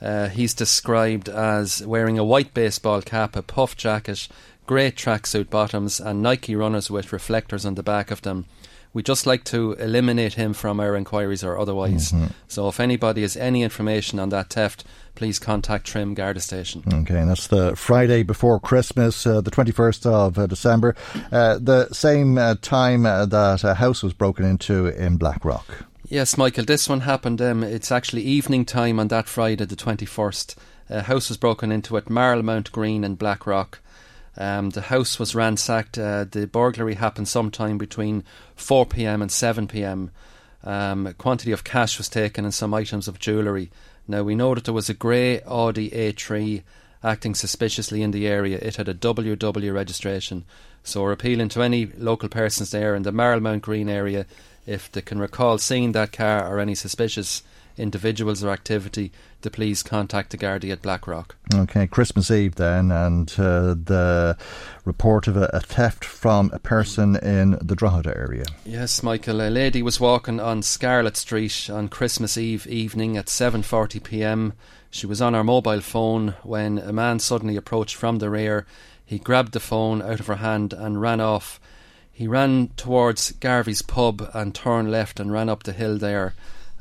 Uh, he's described as wearing a white baseball cap, a puff jacket, grey tracksuit bottoms, and Nike runners with reflectors on the back of them. We'd just like to eliminate him from our inquiries or otherwise. Mm-hmm. So, if anybody has any information on that theft, please contact Trim Garda Station. Okay, and that's the Friday before Christmas, uh, the 21st of uh, December, uh, the same uh, time uh, that a house was broken into in Blackrock. Yes, Michael, this one happened. Um, it's actually evening time on that Friday, the 21st. A house was broken into at Marlmount Green in Blackrock. Um, the house was ransacked. Uh, the burglary happened sometime between 4 pm and 7 pm. Um, a quantity of cash was taken and some items of jewellery. Now, we know that there was a grey Audi A3 acting suspiciously in the area. It had a WW registration. So, we're appealing to any local persons there in the Marlmount Green area if they can recall seeing that car or any suspicious individuals or activity, to please contact the Gardaí at Blackrock. Okay, Christmas Eve then, and uh, the report of a, a, theft from a person in the Drogheda area. Yes, Michael. A lady was walking on Scarlett Street on Christmas Eve evening at 7:40 p.m. She was on her mobile phone when a man suddenly approached from the rear. He grabbed the phone out of her hand and ran off. He ran towards Garvey's pub and turned left and ran up the hill there.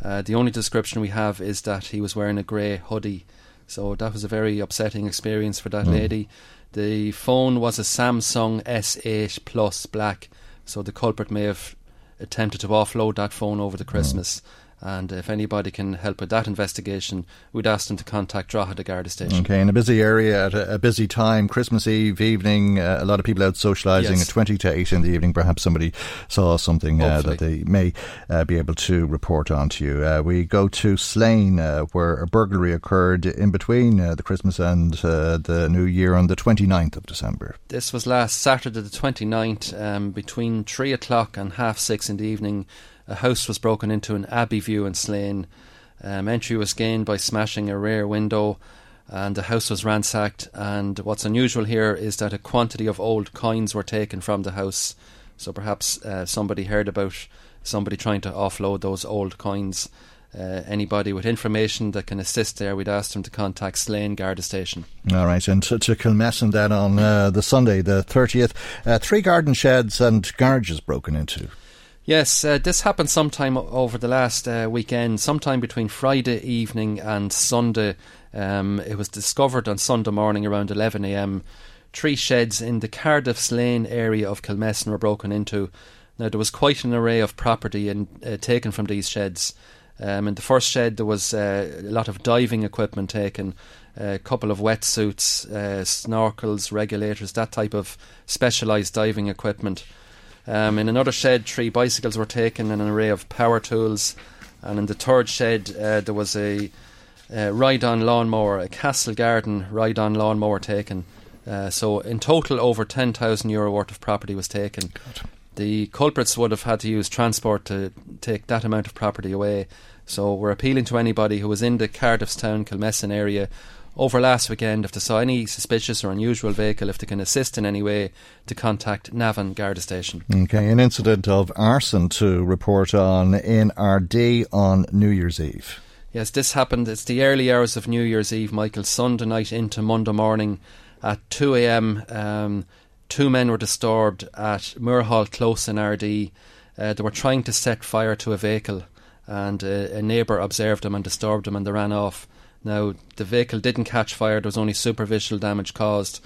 Uh, the only description we have is that he was wearing a grey hoodie. So that was a very upsetting experience for that mm. lady. The phone was a Samsung S8 Plus Black, so the culprit may have attempted to offload that phone over the Christmas. Mm. And if anybody can help with that investigation, we'd ask them to contact Drogheda Garda Station. Okay, in a busy area at a, a busy time, Christmas Eve evening, uh, a lot of people out socialising yes. at 20 to 8 in the evening. Perhaps somebody saw something uh, that they may uh, be able to report on to you. Uh, we go to Slane, uh, where a burglary occurred in between uh, the Christmas and the New Year on the 29th of December. This was last Saturday, the 29th, um, between 3 o'clock and half 6 in the evening a house was broken into in Abbeyview in Slane. Um, entry was gained by smashing a rear window, and the house was ransacked. And what's unusual here is that a quantity of old coins were taken from the house. So perhaps uh, somebody heard about somebody trying to offload those old coins. Uh, anybody with information that can assist there, we'd ask them to contact Slane Garda Station. All right, and to, to Kilmessan then on uh, the Sunday, the 30th, uh, three garden sheds and garages broken into. Yes, uh, this happened sometime over the last uh, weekend, sometime between Friday evening and Sunday. Um, it was discovered on Sunday morning around 11am. Three sheds in the Cardiff Slane area of Kilmessan were broken into. Now, there was quite an array of property in, uh, taken from these sheds. Um, in the first shed, there was uh, a lot of diving equipment taken, a couple of wetsuits, uh, snorkels, regulators, that type of specialised diving equipment. Um, in another shed, three bicycles were taken and an array of power tools. And in the third shed, uh, there was a uh, ride on lawnmower, a Castle Garden ride on lawnmower taken. Uh, so, in total, over €10,000 Euro worth of property was taken. God. the culprits would have had to use transport to take that amount of property away. So we're appealing to anybody who was in the Cardiff Town Kilmessan area over last weekend if they saw any suspicious or unusual vehicle, if they can assist in any way, to contact Navan Garda Station. Okay, an incident of arson to report on in Ardee on New Year's Eve. Yes, this happened. It's the early hours of New Year's Eve, Michael, Sunday night into Monday morning at 2 a.m. Um, two men were disturbed at Moorhall Close in Ardee. Uh, they were trying to set fire to a vehicle, and uh, a neighbour observed them and disturbed them, and they ran off. Now, the vehicle didn't catch fire, there was only superficial damage caused.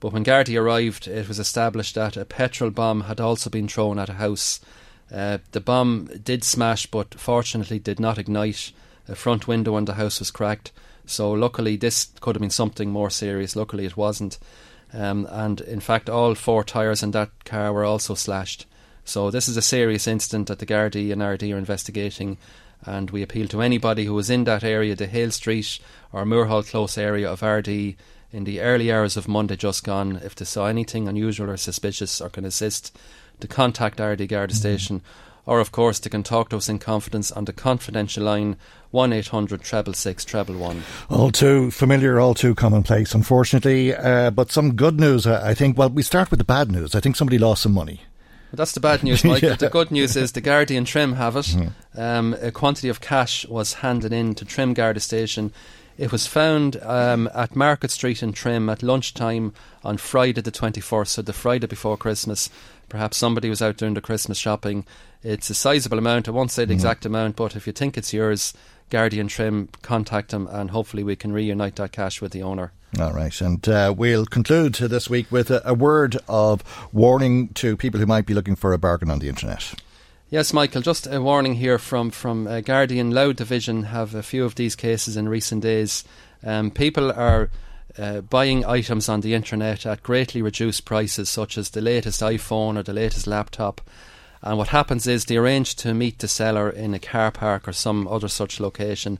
But when Gardaí arrived, it was established that a petrol bomb had also been thrown at a house. Uh, the bomb did smash, but fortunately did not ignite. A front window in the house was cracked. So, luckily, this could have been something more serious. Luckily, it wasn't. Um, and in fact, all four tyres in that car were also slashed. So, this is a serious incident that the Gardaí and Ardee are investigating and we appeal to anybody who was in that area, the Hale Street or Moorhall Close area of Ardee, in the early hours of Monday just gone, if they saw anything unusual or suspicious or can assist, to contact Ardee Garda mm-hmm. Station, or of course they can talk to us in confidence on the confidential line one eight hundred treble six treble one. All too familiar, all too commonplace, unfortunately. Uh, but some good news, I think. Well, we start with the bad news. I think somebody lost some money. That's the bad news, Michael. yeah. The good news is the Gardaí in Trim have it. Mm. Um, a quantity of cash was handed in to Trim Garda Station. It was found um, at Market Street in Trim at lunchtime on Friday the 24th, so the Friday before Christmas. Perhaps somebody was out doing the Christmas shopping. It's a sizable amount. I won't say the mm. exact amount, but if you think it's yours, Gardaí in Trim, contact them and hopefully we can reunite that cash with the owner. All right, and uh, we'll conclude this week with a, a, word of warning to people who might be looking for a bargain on the internet. Yes, Michael, just a warning here from, from uh, Gardaí in Louth Division have a few of these cases in recent days. Um, people are uh, buying items on the internet at greatly reduced prices, such as the latest iPhone or the latest laptop. And what happens is they arrange to meet the seller in a car park or some other such location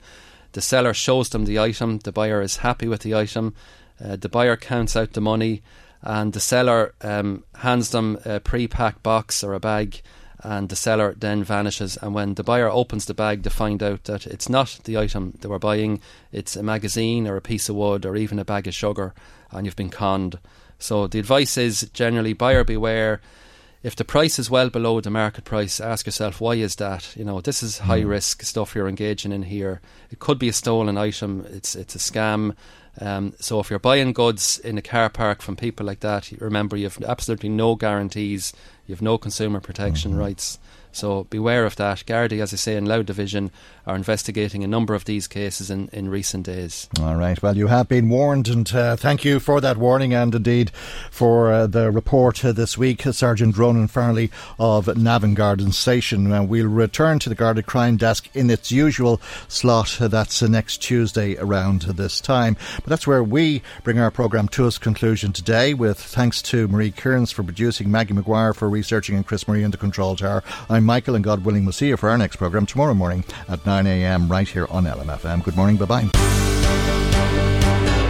the seller shows them the item, the buyer is happy with the item, uh, the buyer counts out the money, and the seller um, hands them a pre packed box or a bag, and the seller then vanishes. And when the buyer opens the bag, to find out that it's not the item they were buying, it's a magazine or a piece of wood or even a bag of sugar, and you've been conned. So the advice is generally buyer beware if the price is well below the market price, ask yourself why is that? You know, this is high mm. risk stuff you're engaging in here. It could be a stolen item. It's it's a scam. Um, so if you're buying goods in a car park from people like that, remember you have absolutely no guarantees. You have no consumer protection mm-hmm. rights. So beware of that. Gardaí, as I say, in Louth Division are investigating a number of these cases in, in recent days. All right. Well, you have been warned, and uh, thank you for that warning and indeed for uh, the report uh, this week, Sergeant Ronan Farley of Navan Garda Station. We'll return to the Garda Crime Desk in its usual slot. That's uh, next Tuesday around this time. But that's where we bring our programme to its conclusion today, with thanks to Marie Kearns for producing, Maggie McGuire for researching, and Chris Murray in the control tower. I'm Michael, and God willing, we'll see you for our next programme tomorrow morning at 9am right here on LMFM. Good morning. Bye bye.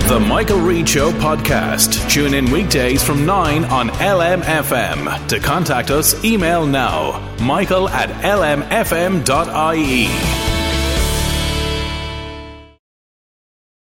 The Michael Reade Show podcast. Tune in weekdays from 9 on LMFM. To contact us, email now michael at lmfm.ie.